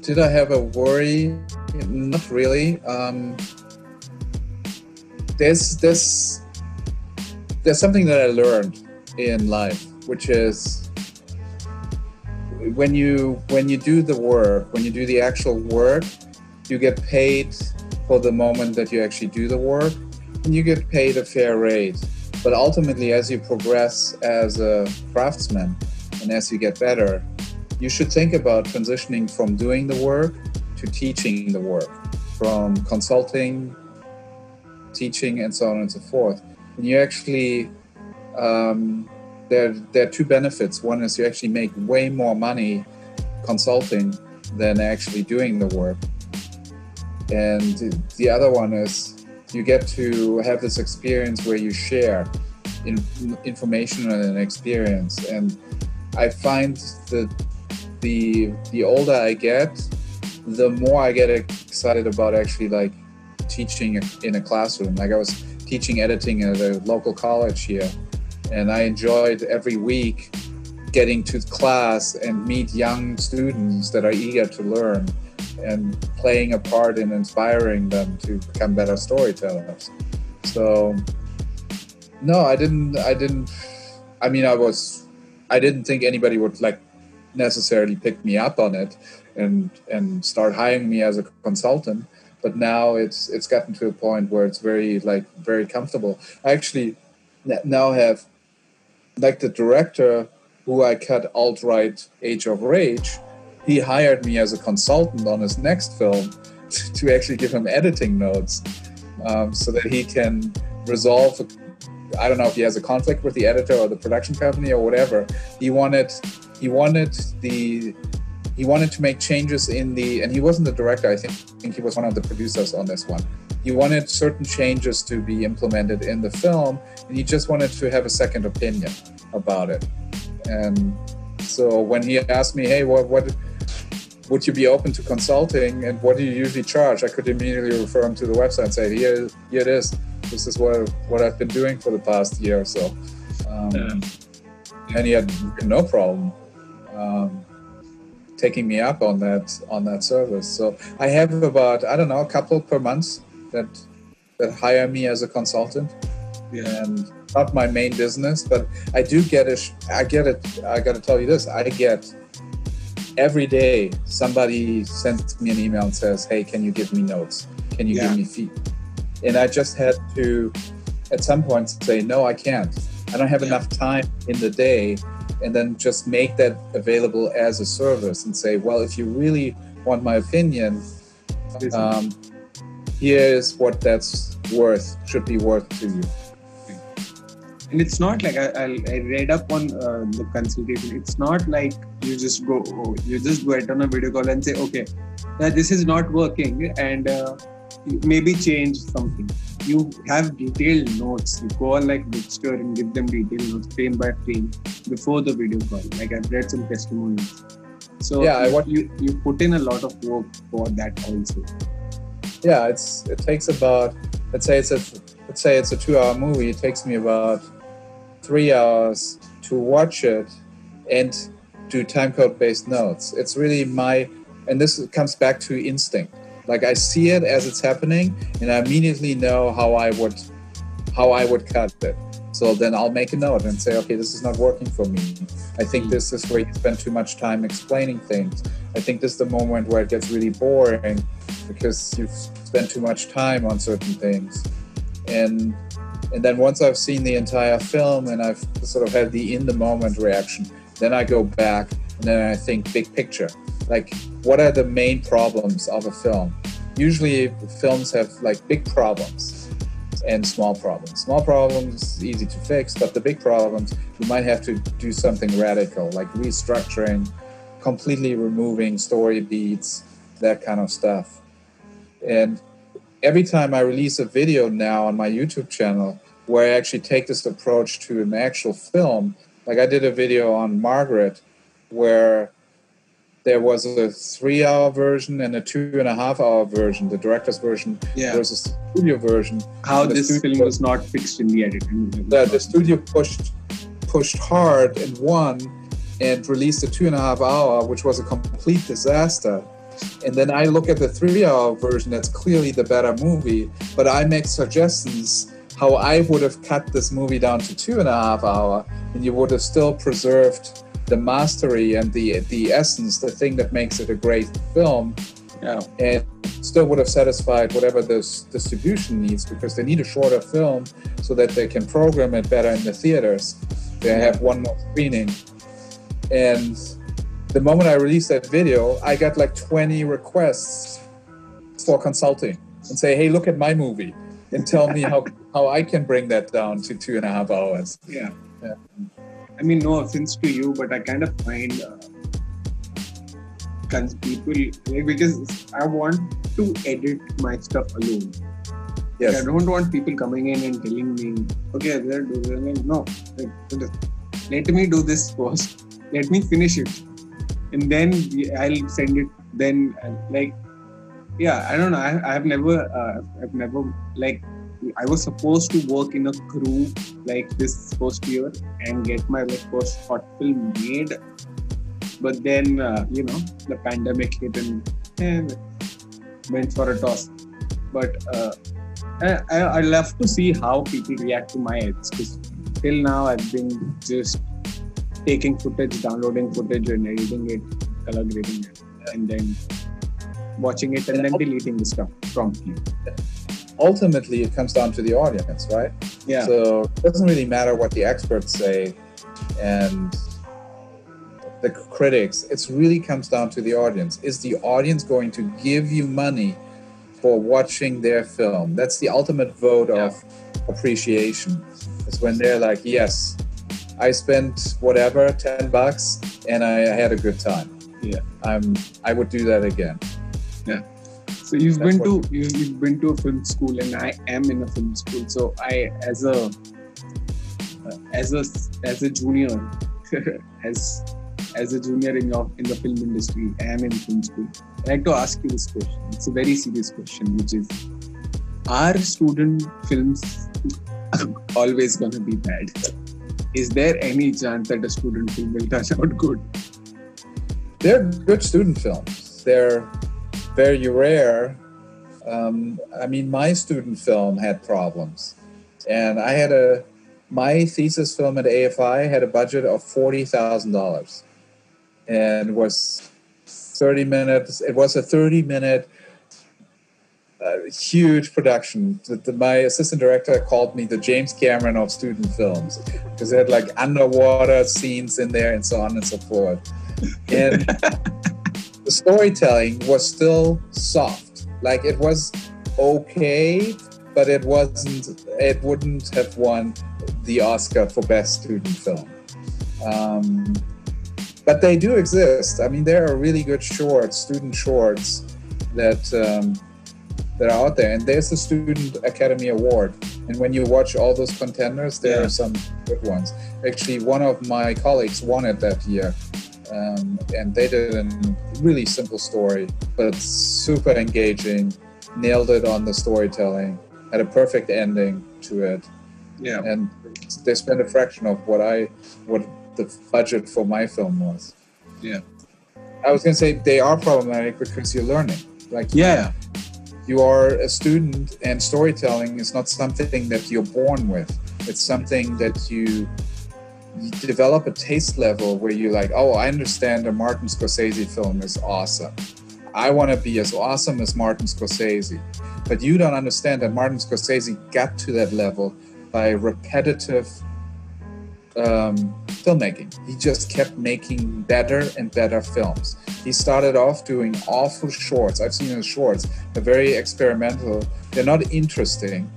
Did I have a worry? Not really. Um, there's there's there's something that I learned in life, which is when you when you do the work, when you do the actual work, you get paid for the moment that you actually do the work, and you get paid a fair rate. But ultimately, as you progress as a craftsman and as you get better, you should think about transitioning from doing the work to teaching the work, from consulting, teaching, and so on and so forth. And you actually, um, there, there are two benefits. One is you actually make way more money consulting than actually doing the work. And the other one is you get to have this experience where you share in, information and experience. And I find that the the older I get, the more I get excited about actually like teaching in a classroom. Like I was teaching editing at a local college here, and I enjoyed every week getting to class and meet young students that are eager to learn and playing a part in inspiring them to become better storytellers. So no, I didn't I didn't I mean I was I didn't think anybody would like necessarily pick me up on it and and start hiring me as a consultant. But now it's it's gotten to a point where it's very like very comfortable. I actually now have like the director who i cut alt-right age of rage. He hired me as a consultant on his next film <laughs> to actually give him editing notes um, so that he can resolve I don't know if he has a conflict with the editor or the production company or whatever. He wanted he wanted the he wanted to make changes in the and he wasn't the director. I think, I think he was one of the producers on this one. He wanted certain changes to be implemented in the film, and he just wanted to have a second opinion about it. And so when he asked me, "Hey, what what would you be open to consulting and what do you usually charge?" I could immediately refer him to the website and say, "Here, here it is. This is what what I've been doing for the past year or so." Um, Yeah. And he had no problem um, taking me up on that on that service. So I have about I don't know a couple per month that that hire me as a consultant Yeah. and not my main business, but I do get it. I get it. I got to tell you this. I get every day somebody sends me an email and says, "Hey, can you give me notes? Can you Yeah. give me feed?" And I just had to, at some point, say, "No, I can't. I don't have Yeah. enough time in the day." And then just make that available as a service and say, "Well, if you really want my opinion, um, here's what that's worth. Should be worth to you." and it's not like I, I, I read up on uh, the consultation it's not like you just go oh, you just go on a video call and say okay this is not working and uh, maybe change something you have detailed notes. You go on like bookstore and give them detailed notes frame by frame before the video call. Like i've read some testimonials. So Yeah, I you, want- you you put in a lot of work for that also. Yeah it's it takes about let's say it's a let's say it's a two hour movie it takes me about three hours to watch it and do time code based notes. It's really my and this comes back to instinct Like I see it as it's happening, and I immediately know how I would how I would cut it. So then I'll make a note and say, okay, this is not working for me. I think this is where you spend too much time explaining things. I think this is the moment where it gets really boring because you've spent too much time on certain things. And and then once I've seen the entire film and I've sort of had the in the moment reaction, then I go back and then I think big picture. Like what are the main problems of a film? Usually films have like big problems and small problems. Small problems easy to fix, but the big problems you might have to do something radical, like restructuring, completely removing story beats, that kind of stuff. And every time I release a video now on my YouTube channel where I actually take this approach to an actual film, like I did a video on Margaret where there was a three hour version and a two and a half hour version, the director's version Yeah. versus the studio version. How this film was not fixed in the editing. The, the studio pushed pushed hard and won and released a two and a half hour, which was a complete disaster. And then I look at the three hour version that's clearly the better movie, but I make suggestions how I would have cut this movie down to two and a half hour, and you would have still preserved the mastery and the the essence, the thing that makes it a great film, yeah. and still would have satisfied whatever this distribution needs because they need a shorter film so that they can program it better in the theaters. They have one more screening. And the moment I released that video, I got like 20 requests for consulting and say, hey, look at my movie and tell me how, <laughs> how I can bring that down to two and a half hours. Yeah. Yeah. I mean, no offense to you, but I kind of find uh, people like, because I want to edit my stuff alone. Like, I don't want people coming in and telling me, okay, do this. No, like, let me do this first. Let me finish it, and then I'll send it. Then, like, yeah, I don't know. I, I've never, uh, I've never like. I was supposed to work in a crew like this first year and get my like first short film made, but then uh, you know the pandemic hit and eh, went for a toss. But uh, I, I I love to see how people react to my edits because till now I've been just taking footage, downloading footage, and editing it, color grading it, and then watching it and then deleting the stuff promptly. Ultimately, it comes down to the audience, right? Yeah. So it doesn't really matter what the experts say and the critics. It really comes down to the audience. Is the audience going to give you money for watching their film? That's the ultimate vote of appreciation. Is when they're like, yes, I spent whatever, 10 bucks, and I had a good time. Yeah. I'm I would do that again. So you've That's been to you- you've been to a film school, and I am in a film school. So I, as a uh, as a as a junior, <laughs> as as a junior in your in the film industry, I am in film school. I'd like to ask you this question. It's a very serious question, which is: Are student films <laughs> always going to be bad? Is there any chance that a student film will turn out good? They're good student films. They're very rare. Um, I mean, my student film had problems, and I had a my thesis film at AFI had a budget of forty thousand dollars, and was thirty minutes. It was a thirty minute. Uh, huge production. The, the, my assistant director called me the James Cameron of student films because it had like underwater scenes in there and so on and so forth. And <laughs> the storytelling was still soft. Like it was okay, but it wasn't. It wouldn't have won the Oscar for best student film. Um, but they do exist. I mean, there are really good shorts, student shorts, that um, that are out there. And there's the Student Academy Award. And when you watch all those contenders, there Yeah. are some good ones. Actually, one of my colleagues won it that year. Um, and they did a really simple story, but super engaging, nailed it on the storytelling, had a perfect ending to it. Yeah. And they spent a fraction of what I, what the budget for my film was. Yeah. I was going to say they are problematic because you're learning. Like Yeah. you are a student, and storytelling is not something that you're born with. It's something that you, you develop a taste level where you're like, oh, I understand a Martin Scorsese film is awesome. I want to be as awesome as Martin Scorsese. But you don't understand that Martin Scorsese got to that level by repetitive um, filmmaking. He just kept making better and better films. He started off doing awful shorts. I've seen his shorts. They're very experimental. They're not interesting.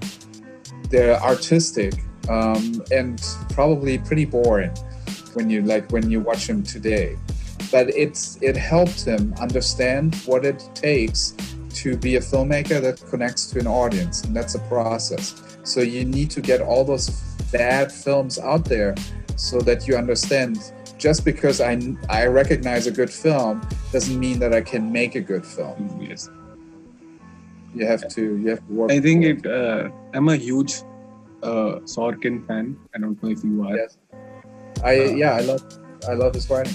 They're artistic um, and probably pretty boring when you like when you watch him today. But it's it helped him understand what it takes to be a filmmaker that connects to an audience, and that's a process. So you need to get all those bad films out there so that you understand just because I, I recognize a good film doesn't mean that I can make a good film. Yes. You have to you have to work. I think it. Uh, I'm a huge uh, Sorkin fan. I don't know if you are. Yes. I yeah I love I love his writing.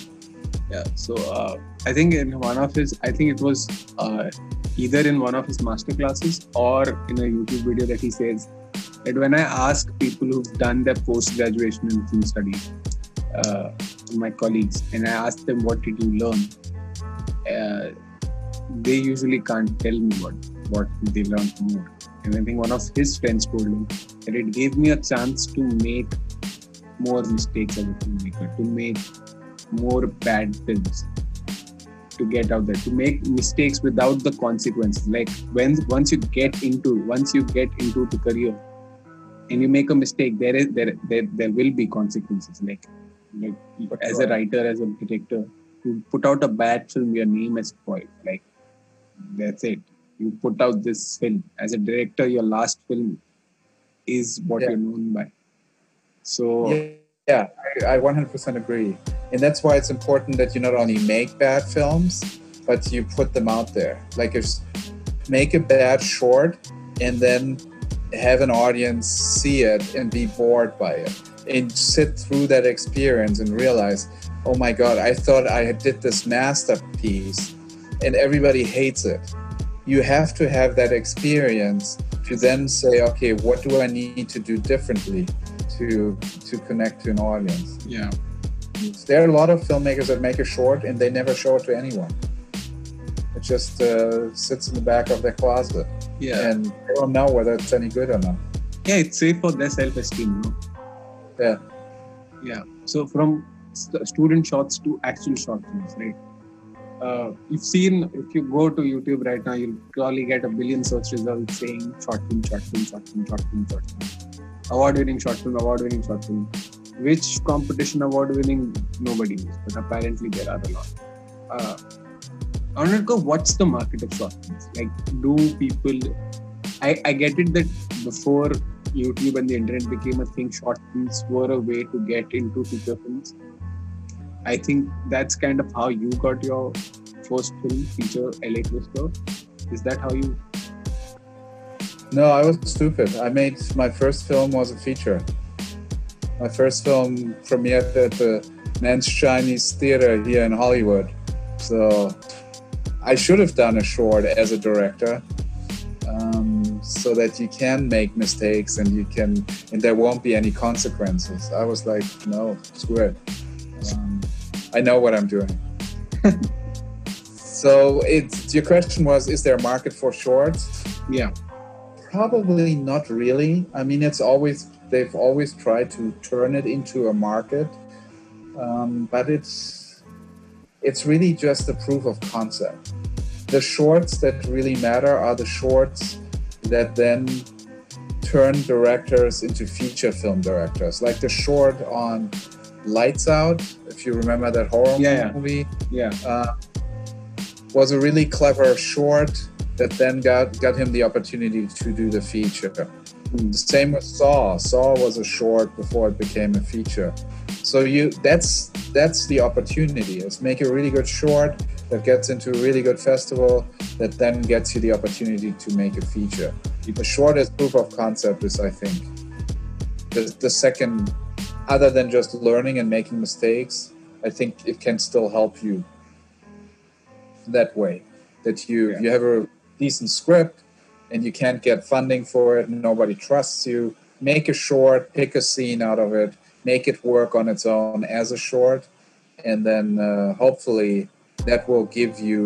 Yeah. So uh, I think in one of his, I think it was uh, either in one of his master classes or in a YouTube video that he says that when I ask people who've done their post graduation in film studies, uh, my colleagues, and I ask them what did you learn, uh, they usually can't tell me what what they learned it. And I think one of his friends told him that it gave me a chance to make more mistakes as a filmmaker, to make more bad films to get out there to make mistakes without the consequences. Like when once you get into once you get into the career and you make a mistake there is there there, there will be consequences. Like like For as a writer as a director you put out a bad film your name is spoiled. Like that's it you put out this film as a director your last film is what Yeah. you're known by so Yeah, yeah, I, I 100% agree. And that's why it's important that you not only make bad films, but you put them out there. Like, if make a bad short and then have an audience see it and be bored by it and sit through that experience and realize, oh my God, I thought I did this masterpiece and everybody hates it. You have to have that experience to then say, okay, what do I need to do differently to to connect to an audience? yeah There are a lot of filmmakers that make a short and they never show it to anyone. It just uh, sits in the back of their closet, yeah and they don't know whether it's any good or not. yeah it's safe for their self-esteem no? Yeah. yeah so from st- student shots to actual short films right uh, you've seen if you go to youtube right now you'll probably get a billion search results saying short film short film short film short film short film award winning short film award winning short film which competition award winning nobody knows but apparently there are a lot uh, I to go. What's the market of short films? Like, do people? I I get it that before YouTube and the internet became a thing, short films were a way to get into feature films. I think that's kind of how you got your first film, feature LA Twister. Is that how you? No, I was stupid. I made my first film was a feature. My first film premiered at the Mann's Chinese Theater here in Hollywood. So I should have done a short as a director, um, so that you can make mistakes and you can, and there won't be any consequences. I was like, no, screw it. Um, I know what I'm doing. so it's your question was, is there a market for shorts? Yeah, Probably not really. I mean, it's always they've always tried to turn it into a market, um, but it's it's really just a proof of concept. The shorts that really matter are the shorts that then turn directors into feature film directors, like the short on Lights Out. If you remember that horror Yeah, movie, yeah, uh, was a really clever short that then got got him the opportunity to do the feature. Hmm. The same with Saw. Saw was a short before it became a feature. So you that's that's the opportunity is make a really good short that gets into a really good festival that then gets you the opportunity to make a feature. The short as proof of concept is I think the, the second other than just learning and making mistakes, I think it can still help you that way. that you Yeah. you have a decent script and you can't get funding for it and nobody trusts you make a short pick a scene out of it make it work on its own as a short and then uh, hopefully that will give you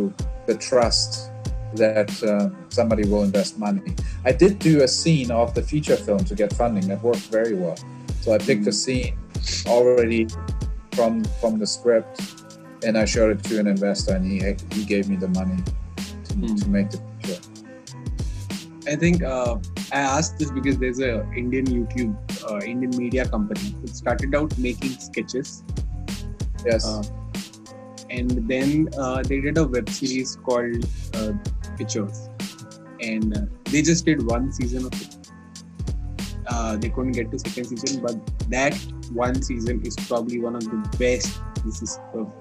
the trust that uh, somebody will invest money i did do a scene of the feature film to get funding that worked very well so i picked a scene already from from the script and i showed it to an investor and he he gave me the money to, Hmm. to make the picture I think uh, I asked this because there's a Indian YouTube, uh, Indian media company. It started out making sketches, yes uh, and then uh, they did a web series called uh, Pitchers, and uh, they just did one season of it. Uh, they couldn't get to second season, but that one season is probably one of the best pieces of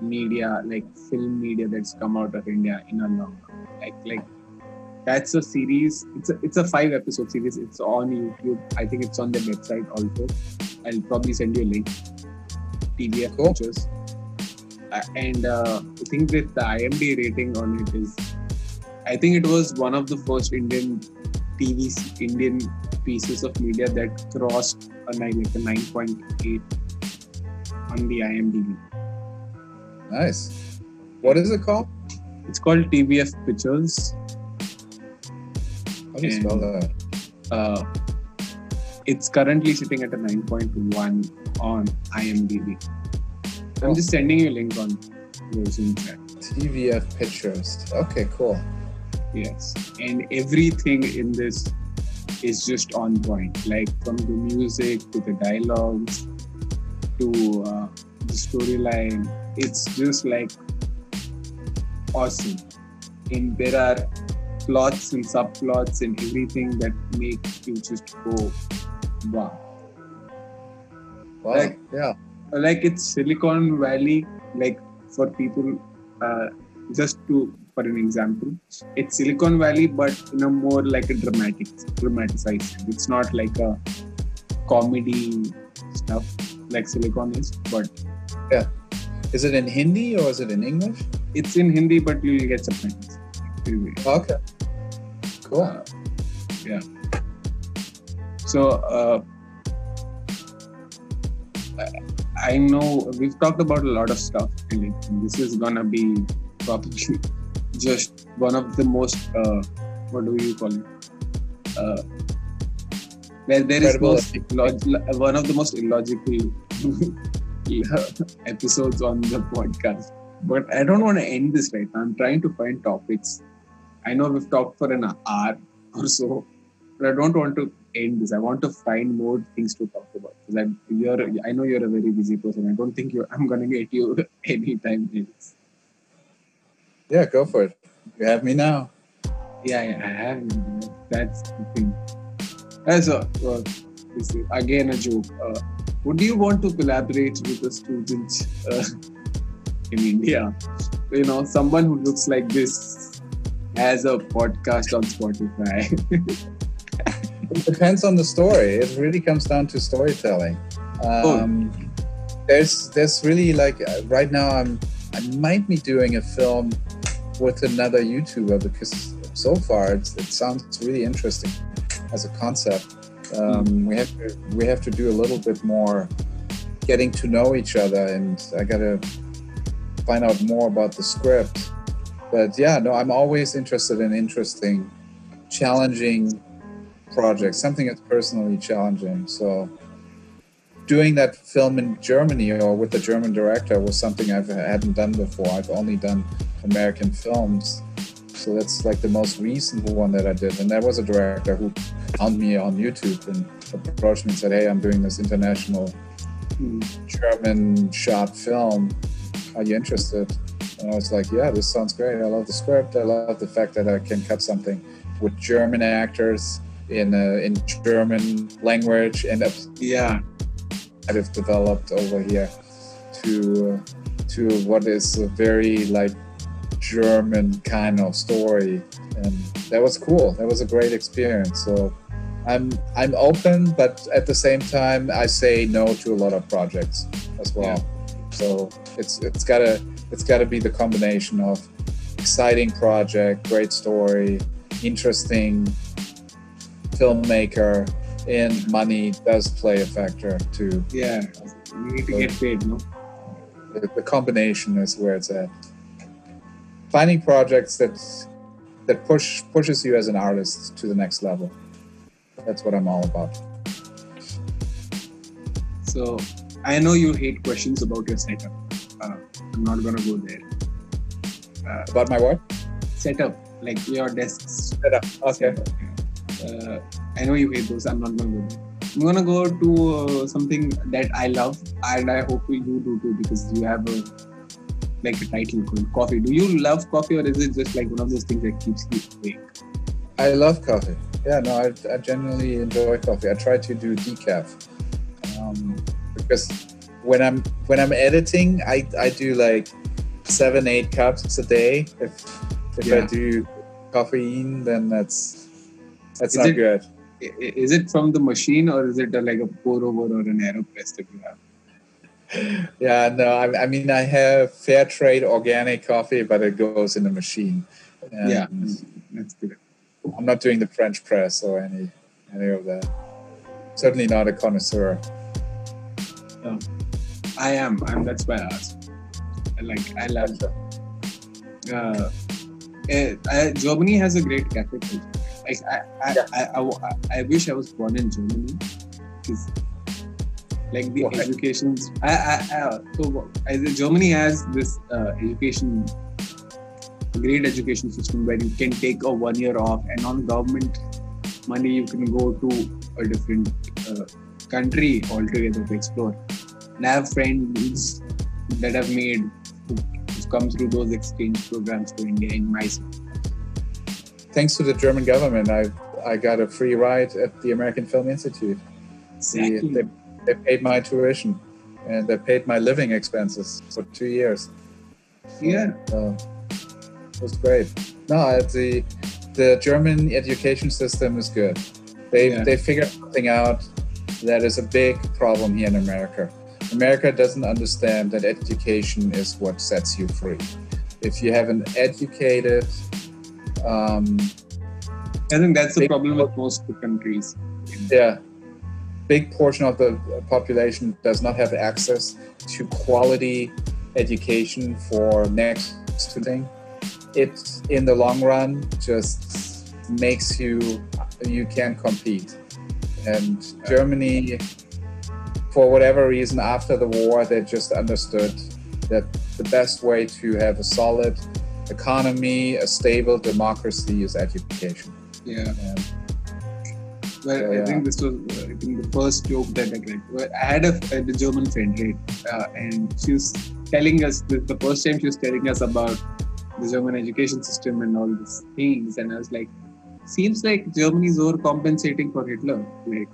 media, like film media, that's come out of India in a long time. Like, like that's a series. It's a it's a five episode series. It's on YouTube. I think it's on their website also. I'll probably send you a link. TVF Cool. Pitchers. Uh, and uh, I think that the IMDb rating on it is. I think it was one of the first Indian TV Indian pieces of media that crossed a nine like a nine point eight on the IMDb. nice what is it called It's called TVF Pitchers. how do you spell that uh, it's currently sitting at a 9.1 on IMDb. I'm just sending you a link on Zoom chat. tvf pitchers okay cool Yes, and everything in this is just on point. Like from the music to the dialogues to uh, the storyline, it's just like awesome. And there are plots and subplots and everything that make you just go wow. wow Like- yeah like it's Silicon Valley, like for people, uh, just to for an example, it's Silicon Valley, but in a more like a dramatic, dramatized. It's not like a comedy stuff like Silicon is, but yeah. is it in hindi or is it in english it's in Hindi, but you'll get subtitles. Okay cool uh, yeah. So. Uh, I- I know we've talked about a lot of stuff. and This is gonna be probably just one of the most uh, what do you call it? Uh, where there is most illog- one of the most illogical <laughs> episodes on the podcast. But I don't want to end this right now. I'm trying to find topics. I know we've talked for an hour <laughs> or so, but I don't want to end this. I want to find more things to talk about because I'm you're I know you're a very busy person. I don't think you I'm gonna get you <laughs> anytime else. Yeah go for it you have me now Yeah, yeah, I have. you. That's the thing. Uh, so, uh, this is again a joke. Uh, would you want to collaborate with a student uh, <laughs> in India? You know, someone who looks like this has a podcast on Spotify. <laughs> It depends on the story. It really comes down to storytelling. Um, There's there's really like uh, right now I'm I might be doing a film with another YouTuber because so far it's, it sounds really interesting as a concept. Um, we have to we have to do a little bit more getting to know each other, and I gotta find out more about the script. But yeah, no, I'm always interested in interesting, challenging projects, something that's personally challenging. So doing that film in Germany or with a German director was something I've, hadn't done before. I've only done American films. So that's like the most recent one that I did. And that was a director who found me on YouTube and approached me and said, Hey, I'm doing this international Hmm. German shot film. Are you interested? And I was like, Yeah, this sounds great. I love the script. I love the fact that I can cut something with German actors in uh, in German language and yeah, kind of developed over here to to what is a very like German kind of story, and that was cool. That was a great experience. So I'm I'm open, but at the same time, I say no to a lot of projects as well. So it's it's gotta it's gotta be the combination of exciting project, great story, interesting filmmaker, and money does play a factor too. Yeah, you need to get paid, no? The, the combination is where it's at. Finding projects that that push pushes you as an artist to the next level. That's what I'm all about. So I know you hate questions about your setup. Uh, I'm not gonna go there. Uh, About my what? setup, like your desks. Setup. Okay. Uh, I know you hate those. I'm not gonna go. I'm gonna go to uh, something that I love, and I hope you do too, because you have a like a title called coffee. Do you love coffee, or is it just like one of those things that keeps you awake? I love coffee. Yeah, no, I, I genuinely enjoy coffee. I try to do decaf um, because when I'm when I'm editing, I, I do like seven eight cups a day. If if I do caffeine, then that's that's Is not it- good. Is it from the machine, or is it uh, like a pour over or an aeropress that you have? Yeah, no, I, I mean I have fair trade organic coffee, but it goes in the machine. And yeah, that's good. I'm not doing the French press or any any of that. Certainly not a connoisseur. No, I am, and that's why I asked. I Like I love. Uh, eh, I, Germany has a great cafe culture. Like I, I, Yeah. I, I, I, wish I was born in Germany, because like the Why? education. I, I, I so Germany has this uh, education, great education system where you can take a one year off, and on government money you can go to a different uh, country altogether to explore. And I have friends that have made who- who've come through those exchange programs to India in my city. Thanks to the German government, I I got a free ride at the American Film Institute. They, they, they paid my tuition and they paid my living expenses for two years. Yeah. So it was great. No, uh, the the German education system is good. They Yeah. they figured something out that is a big problem here in America. America doesn't understand that education is what sets you free. If you have an educated, um, I think that's the problem with most countries. yeah, big portion of the population does not have access to quality education for next to thing. It in the long run just makes you you can't compete. And Germany, for whatever reason, after the war, they just understood that the best way to have a solid economy, a stable democracy, is education. Yeah. And Well, So, I yeah. think this was I think the first joke that I read. Well, I had a, a German friend, right? Uh, and she was telling us the, the first time she was telling us about the German education system and all these things, and I was like, seems like Germany is overcompensating for Hitler. Like,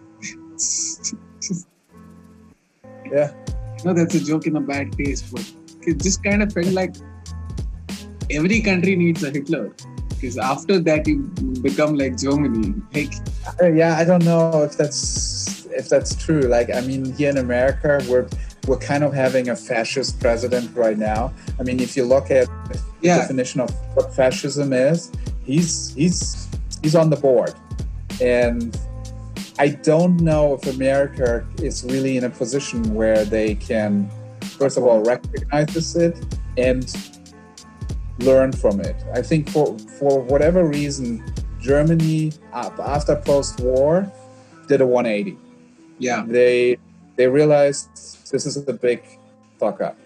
yeah, <laughs> no, that's a joke in a bad taste, but it just kind of felt like every country needs a Hitler. Because after that, you become like Germany. Like, Uh, yeah, I don't know if that's if that's true. Like, I mean, here in America, we're we're kind of having a fascist president right now. I mean, if you look at the yeah, definition of what fascism is, he's he's he's on the board, and I don't know if America is really in a position where they can, first of all, recognize it and learn from it. I think for for whatever reason, Germany after post-war did a 180. yeah, They they realized this is a big fuck up,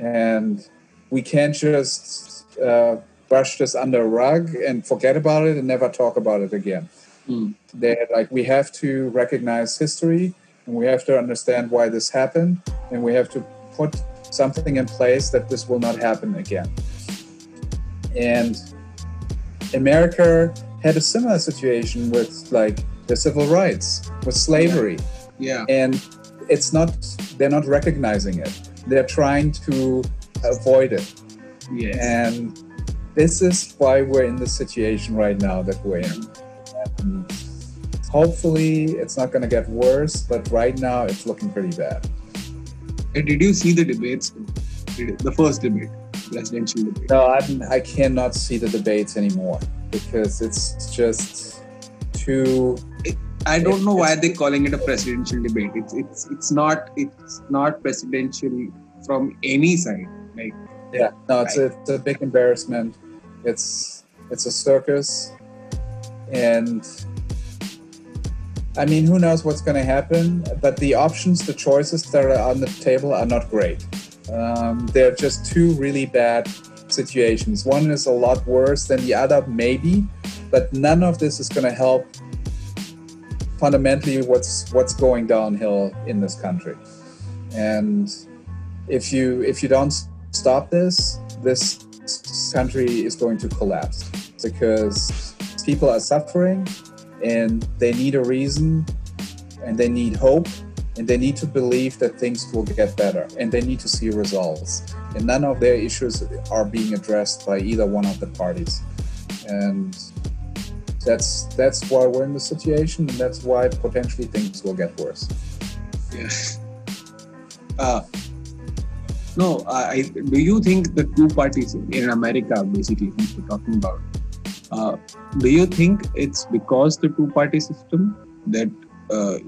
and we can't just uh, brush this under a rug and forget about it and never talk about it again. Hmm. They like we have to recognize history and we have to understand why this happened, and we have to put something in place that this will not happen again. And America had a similar situation with like the civil rights, with slavery. Yeah, and it's not they're not recognizing it. They're trying to avoid it. Yes. and this is why we're in the situation right now that we're in. And hopefully it's not going to get worse but right now it's looking pretty bad. And Did you see the debates? The first debate, presidential debate. No, I'm, I cannot see the debates anymore because it's just too. I don't know why they're calling it a presidential debate. It's it's it's not it's not presidential from any side. Like yeah, no, it's a, it's a big embarrassment. It's it's a circus, and I mean, who knows what's going to happen? But the options, the choices that are on the table are not great. Um, they're just two really bad situations. One is a lot worse than the other, maybe, but none of this is going to help fundamentally what's what's going downhill in this country. And if you if you don't stop this, this country is going to collapse because people are suffering and they need a reason and they need hope and they need to believe that things will get better and they need to see results. And none of their issues are being addressed by either one of the parties. And that's that's why we're in the situation and that's why potentially things will get worse. Yeah. Uh, no I, do you think the two parties in america basically we're talking about uh, do you think it's because the two party system that uh,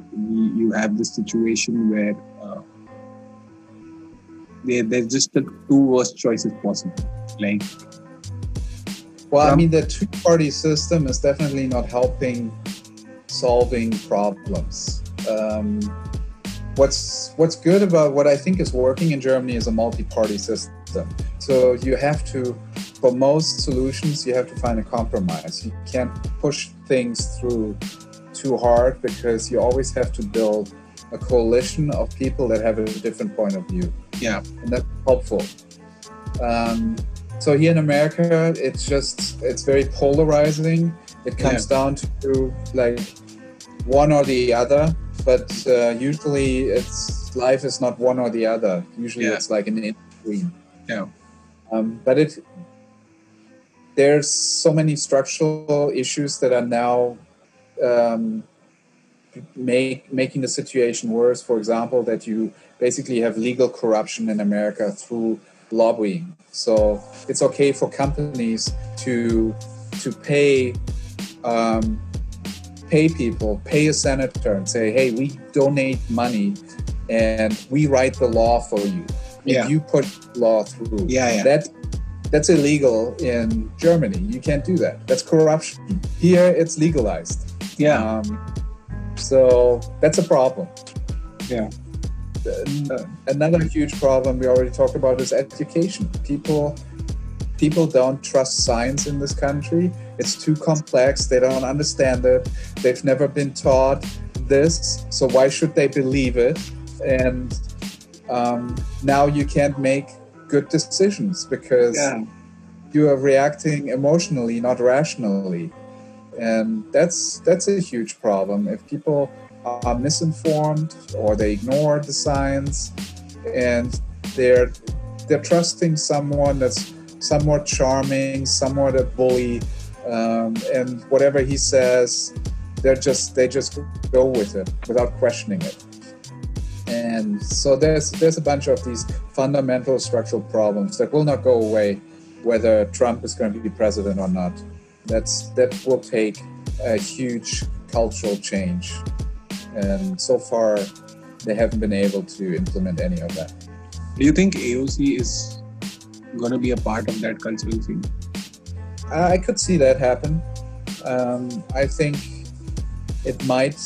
you have this situation where uh, there, there's just the two worst choices possible like well i mean the two party system is definitely not helping solving problems. Um, what's what's good about what i think is working in germany is a multi-party system. So you have to for most solutions, you have to find a compromise. You can't push things through too hard because you always have to build a coalition of people that have a different point of view. Yeah. And that's helpful. Um, so here in America, it's just, it's very polarizing. It comes yeah. down to like one or the other, but uh, usually it's life is not one or the other. Usually yeah. it's like an in between. Yeah. Um, but it there's so many structural issues that are now um, make, making the situation worse. For example, that you basically have legal corruption in America through lobbying. So it's okay for companies to to pay um, pay people, pay a senator, and say, "Hey, we donate money, and we write the law for you. Yeah. you put law through." Yeah, yeah. That that's illegal in Germany. You can't do that. That's corruption. Here, it's legalized. Yeah. Um, so that's a problem. Yeah. Another huge problem we already talked about is education. People people don't trust science in this country. It's too complex. They don't understand it. They've never been taught this. So why should they believe it? And um, now you can't make good decisions because yeah. you are reacting emotionally, not rationally. And that's that's a huge problem. If people are misinformed or they ignore the science and they're they're trusting someone that's somewhat charming, somewhat a bully, um, and whatever he says, they're just they just go with it without questioning it. And so there's there's a bunch of these fundamental structural problems that will not go away whether Trump is going to be president or not. That's that will take a huge cultural change. And so far they haven't been able to implement any of that. Do you think AOC is going to be a part of that cultural change? I could see that happen. Um, I think it might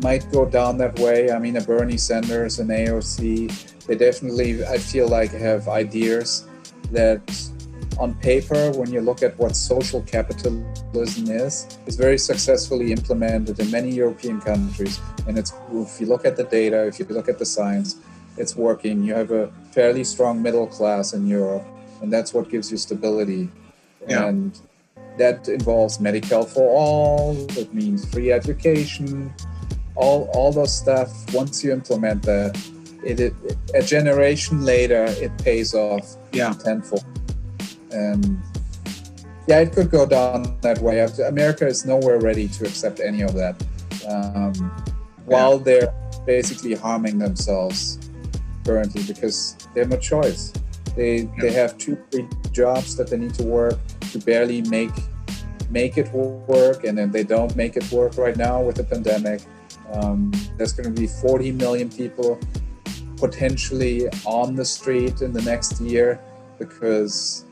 might go down that way. I mean, a Bernie Sanders and AOC, they definitely, I feel like, have ideas that on paper, when you look at what social capitalism is, is very successfully implemented in many European countries. And it's if you look at the data, if you look at the science, it's working. You have a fairly strong middle class in Europe, and that's what gives you stability. Yeah. And that involves medical for all. It means free education, all all those stuff once you implement that it, it, a generation later it pays off yeah tenfold and yeah it could go down that way. America is nowhere ready to accept any of that. Um, while they're basically harming themselves currently because they have no choice. They they have two three jobs that they need to work to barely make make it work, and then they don't make it work right now with the pandemic. Um, there's going to be 40 million people potentially on the street in the next year because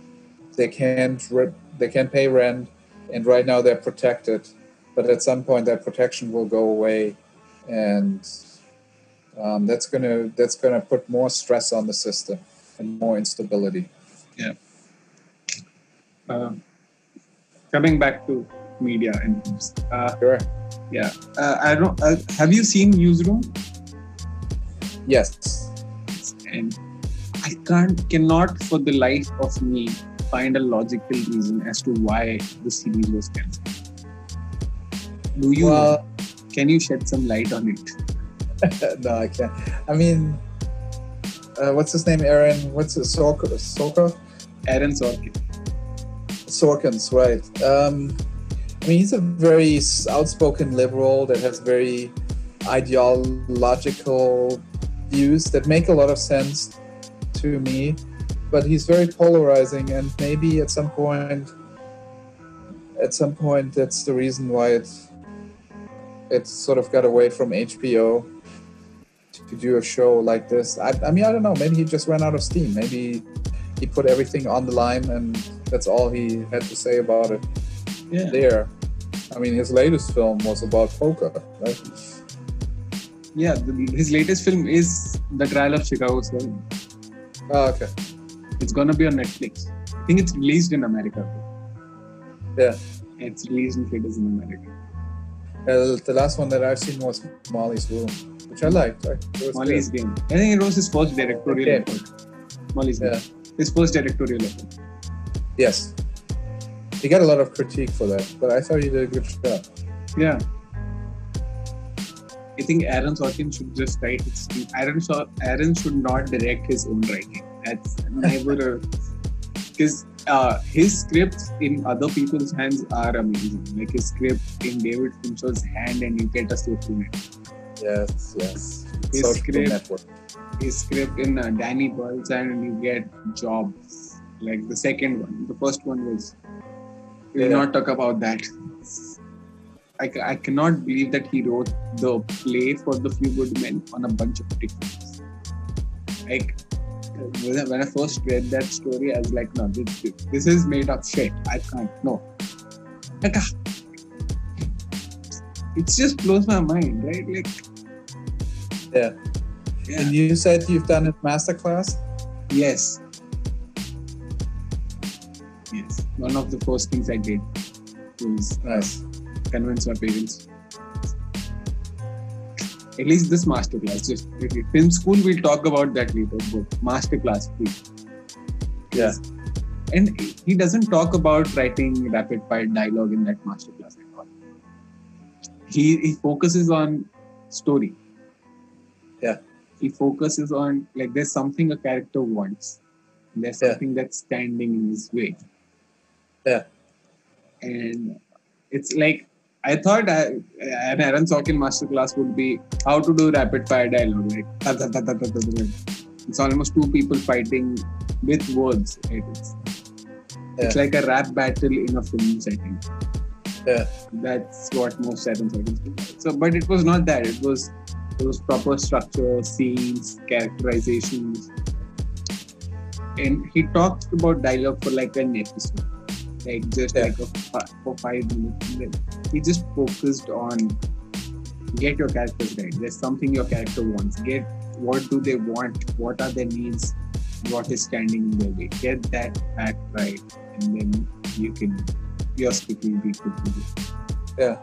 they can't re- they can't pay rent, and right now they're protected, but at some point that protection will go away, and um, that's gonna that's gonna put more stress on the system and more instability. Yeah. Um, coming back to media and news. Uh, Sure. yeah, uh, I don't. Uh, have you seen Newsroom? Yes. And I can't, cannot for the life of me find a logical reason as to why the series was cancelled. Do you? Well, can you shed some light on it? <laughs> no, I can't. I mean, uh, what's his name? Aaron. What's his? Aaron Sorkin. Sorkins, right? Um, I mean, he's a very outspoken liberal that has very ideological views that make a lot of sense to me, but he's very polarizing, and maybe at some point, at some point, that's the reason why it it sort of got away from HBO to do a show like this. I, I mean, I don't know. Maybe he just ran out of steam. Maybe he put everything on the line, and that's all he had to say about it Yeah. there. I mean, his latest film was about poker, right? Yeah. The, his latest film is The Trial of Chicago 7. Oh, okay. It's gonna be on Netflix. I think it's released in America. Yeah. It's released in theaters in America. Uh, the last one that I've seen was Molly's Room, which I liked. Right? Molly's good. Game. I think it was his first directorial Okay. effort. Molly's Yeah. Game. His first directorial effort. Yes. He got a lot of critique for that, but I thought he did a good job. Yeah. I think Aaron Sorkin should just write his Aaron Aaron should not direct his own writing. That's never because uh, his scripts in other people's hands are amazing. Like his script in David Fincher's hand, and you get a net. Yes, yes. His script-. His script in uh, Danny Boyle's hand, and you get jobs. Like the second one, the first one was. We will Yeah. not talk about that. I, I cannot believe that he wrote the play for the few good men on a bunch of tickets. Like when I, when I first read that story, I was like, no, this, this is made up shit. I can't. No. Like, ah. it just blows my mind, right? Like, Yeah. yeah. And you said you've done a masterclass? Yes. Yes. One of the first things I did was Nice. convince my parents. At least this masterclass. Just film school, we'll talk about that later. But masterclass, please. Yeah. And he doesn't talk about writing rapid fire dialogue in that masterclass at all. He he focuses on story. Yeah. He focuses on like there's something a character wants. There's Yeah. something that's standing in his way. Yeah. And it's like I thought I, an Aaron Sorkin masterclass would be how to do rapid fire dialogue. Like ta, ta, ta, ta, ta, ta, ta. it's almost two people fighting with words. Right? It's, it's like a rap battle in a film setting. Yeah. That's what most Aaron Sorkin do. So, but it was not that. It was it was proper structure, scenes, characterizations, and he talked about dialogue for like an episode, like just Yeah. like a, for five minutes. He just focused on get your characters right. There's something your character wants. Get what do they want? What are their needs? What is standing in their way? Get that fact right, and then you can your script will be good. Yeah.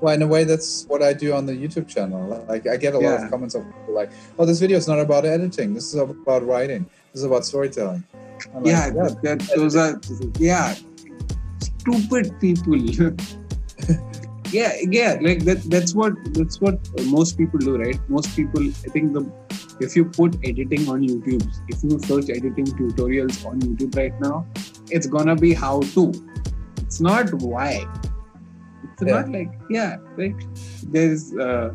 Well, in a way, that's what I do on the YouTube channel. Like, I get a lot of comments of like, "Oh, this video is not about editing. This is about writing. This is about storytelling." Like, yeah, that, that, those are yeah. Stupid people. <laughs> Yeah yeah like that that's what that's what most people do right? Most people i think the if you put editing on youtube if you search editing tutorials on youtube right now it's gonna be how to. It's not why. It's Yeah. not like yeah right? There's uh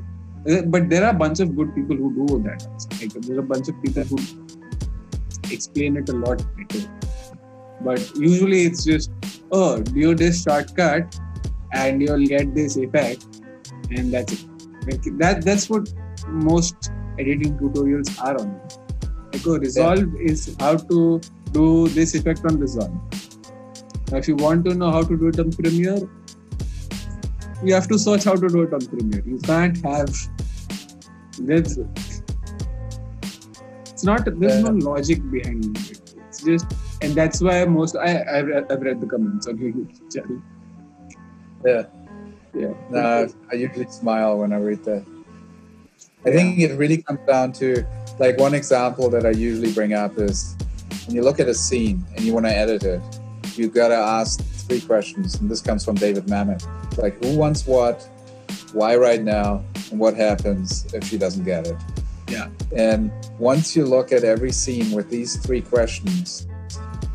but there are a bunch of good people who do that. Like there's a bunch of people who explain it a lot better. But usually it's just, oh, do this shortcut and you'll get this effect, and that's it. Like that that's what most editing tutorials are on. Like oh, Resolve yeah. is how to do this effect on Resolve. Now, if you want to know how to do it on Premiere, you have to search how to do it on Premiere. You can't have there's it's not there's no logic behind it. It's just and that's why most I I've, I've read the comments on YouTube channel. Yeah. Yeah. No, I usually smile when I read that. I think it really comes down to like one example that I usually bring up is when you look at a scene and you want to edit it, you gotta ask three questions, and this comes from David Mamet. Like, who wants what, why right now, and what happens if she doesn't get it? Yeah. And once you look at every scene with these three questions,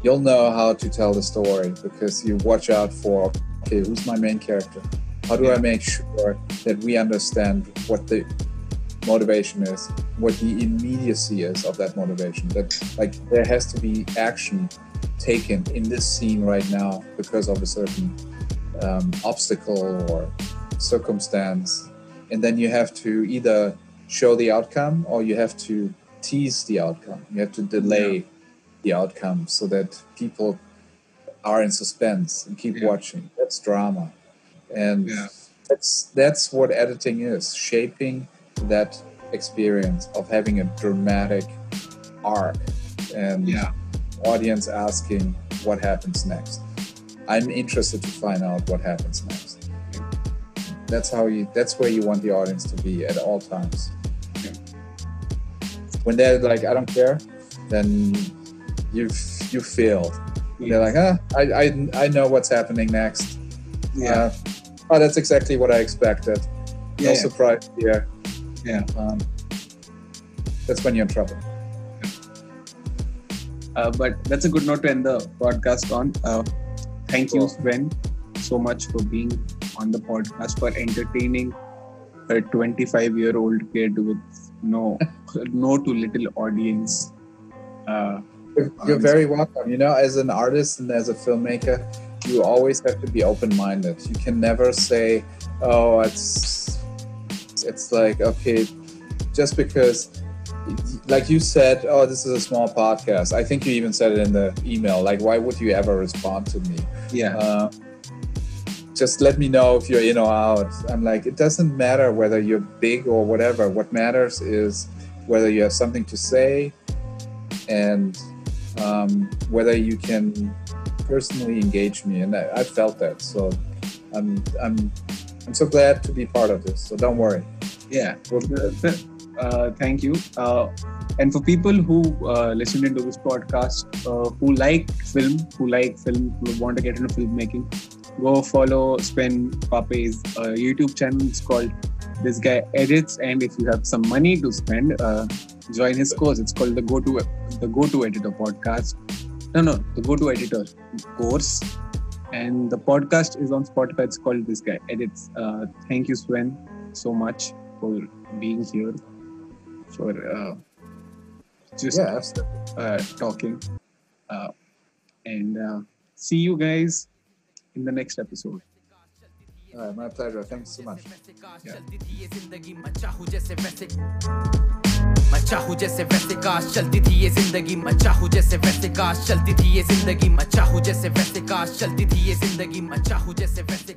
you'll know how to tell the story because you watch out for okay, who's my main character? How do yeah. I make sure that we understand what the motivation is, what the immediacy is of that motivation? That like there has to be action taken in this scene right now because of a certain um, obstacle or circumstance, and then you have to either show the outcome or you have to tease the outcome. You have to delay yeah. the outcome so that people are in suspense and keep yeah. watching. That's drama, and yeah. that's that's what editing is: shaping that experience of having a dramatic arc and yeah. audience asking what happens next. I'm interested to find out what happens next. That's how you. That's where you want the audience to be at all times. When they're like, "I don't care," then you've you failed. They're like, "Ah, I, I I know what's happening next." Yeah. Uh, oh, that's exactly what I expected. No yeah. surprise here. Yeah. Um, that's when you're in trouble. Uh, but that's a good note to end the podcast on. Uh, thank you, Sven, so much for being on the podcast, for entertaining a 25 year old kid with no, no too little audience. Uh, you're, you're very welcome. You know, as an artist and as a filmmaker, you always have to be open minded. You can never say, oh, it's, it's like, okay, just because like you said, oh, this is a small podcast. I think you even said it in the email. Like, why would you ever respond to me? Yeah. Uh, just let me know if you're in or out. I'm like, it doesn't matter whether you're big or whatever. What matters is whether you have something to say and um, whether you can personally engage me. And I, I felt that. So I'm, I'm, I'm so glad to be part of this. So don't worry. Yeah. Uh, thank you. Uh, and for people who uh, listen into this podcast, uh, who like film, who like film, who want to get into filmmaking, go follow Sven Pape's uh, YouTube channel. It's called This Guy Edits, and if you have some money to spend, uh, join his course. It's called the Go to the Go to Editor podcast. No, no, the Go to Editor course. And the podcast is on Spotify. It's called This Guy Edits. thank you, Sven, so much for being here for uh, just yeah, uh, talking. Uh, and uh, see you guys in the next episode. Uh, my pleasure. Thanks so much. Yeah. मैं चाहूँ जैसे वैसे काश चलती थी ये ज़िंदगी मैं चाहूँ जैसे वैसे काश चलती थी ये ज़िंदगी मैं चाहूँ जैसे वैसे काश चलती थी ये ज़िंदगी मैं चाहूँ जैसे वैसे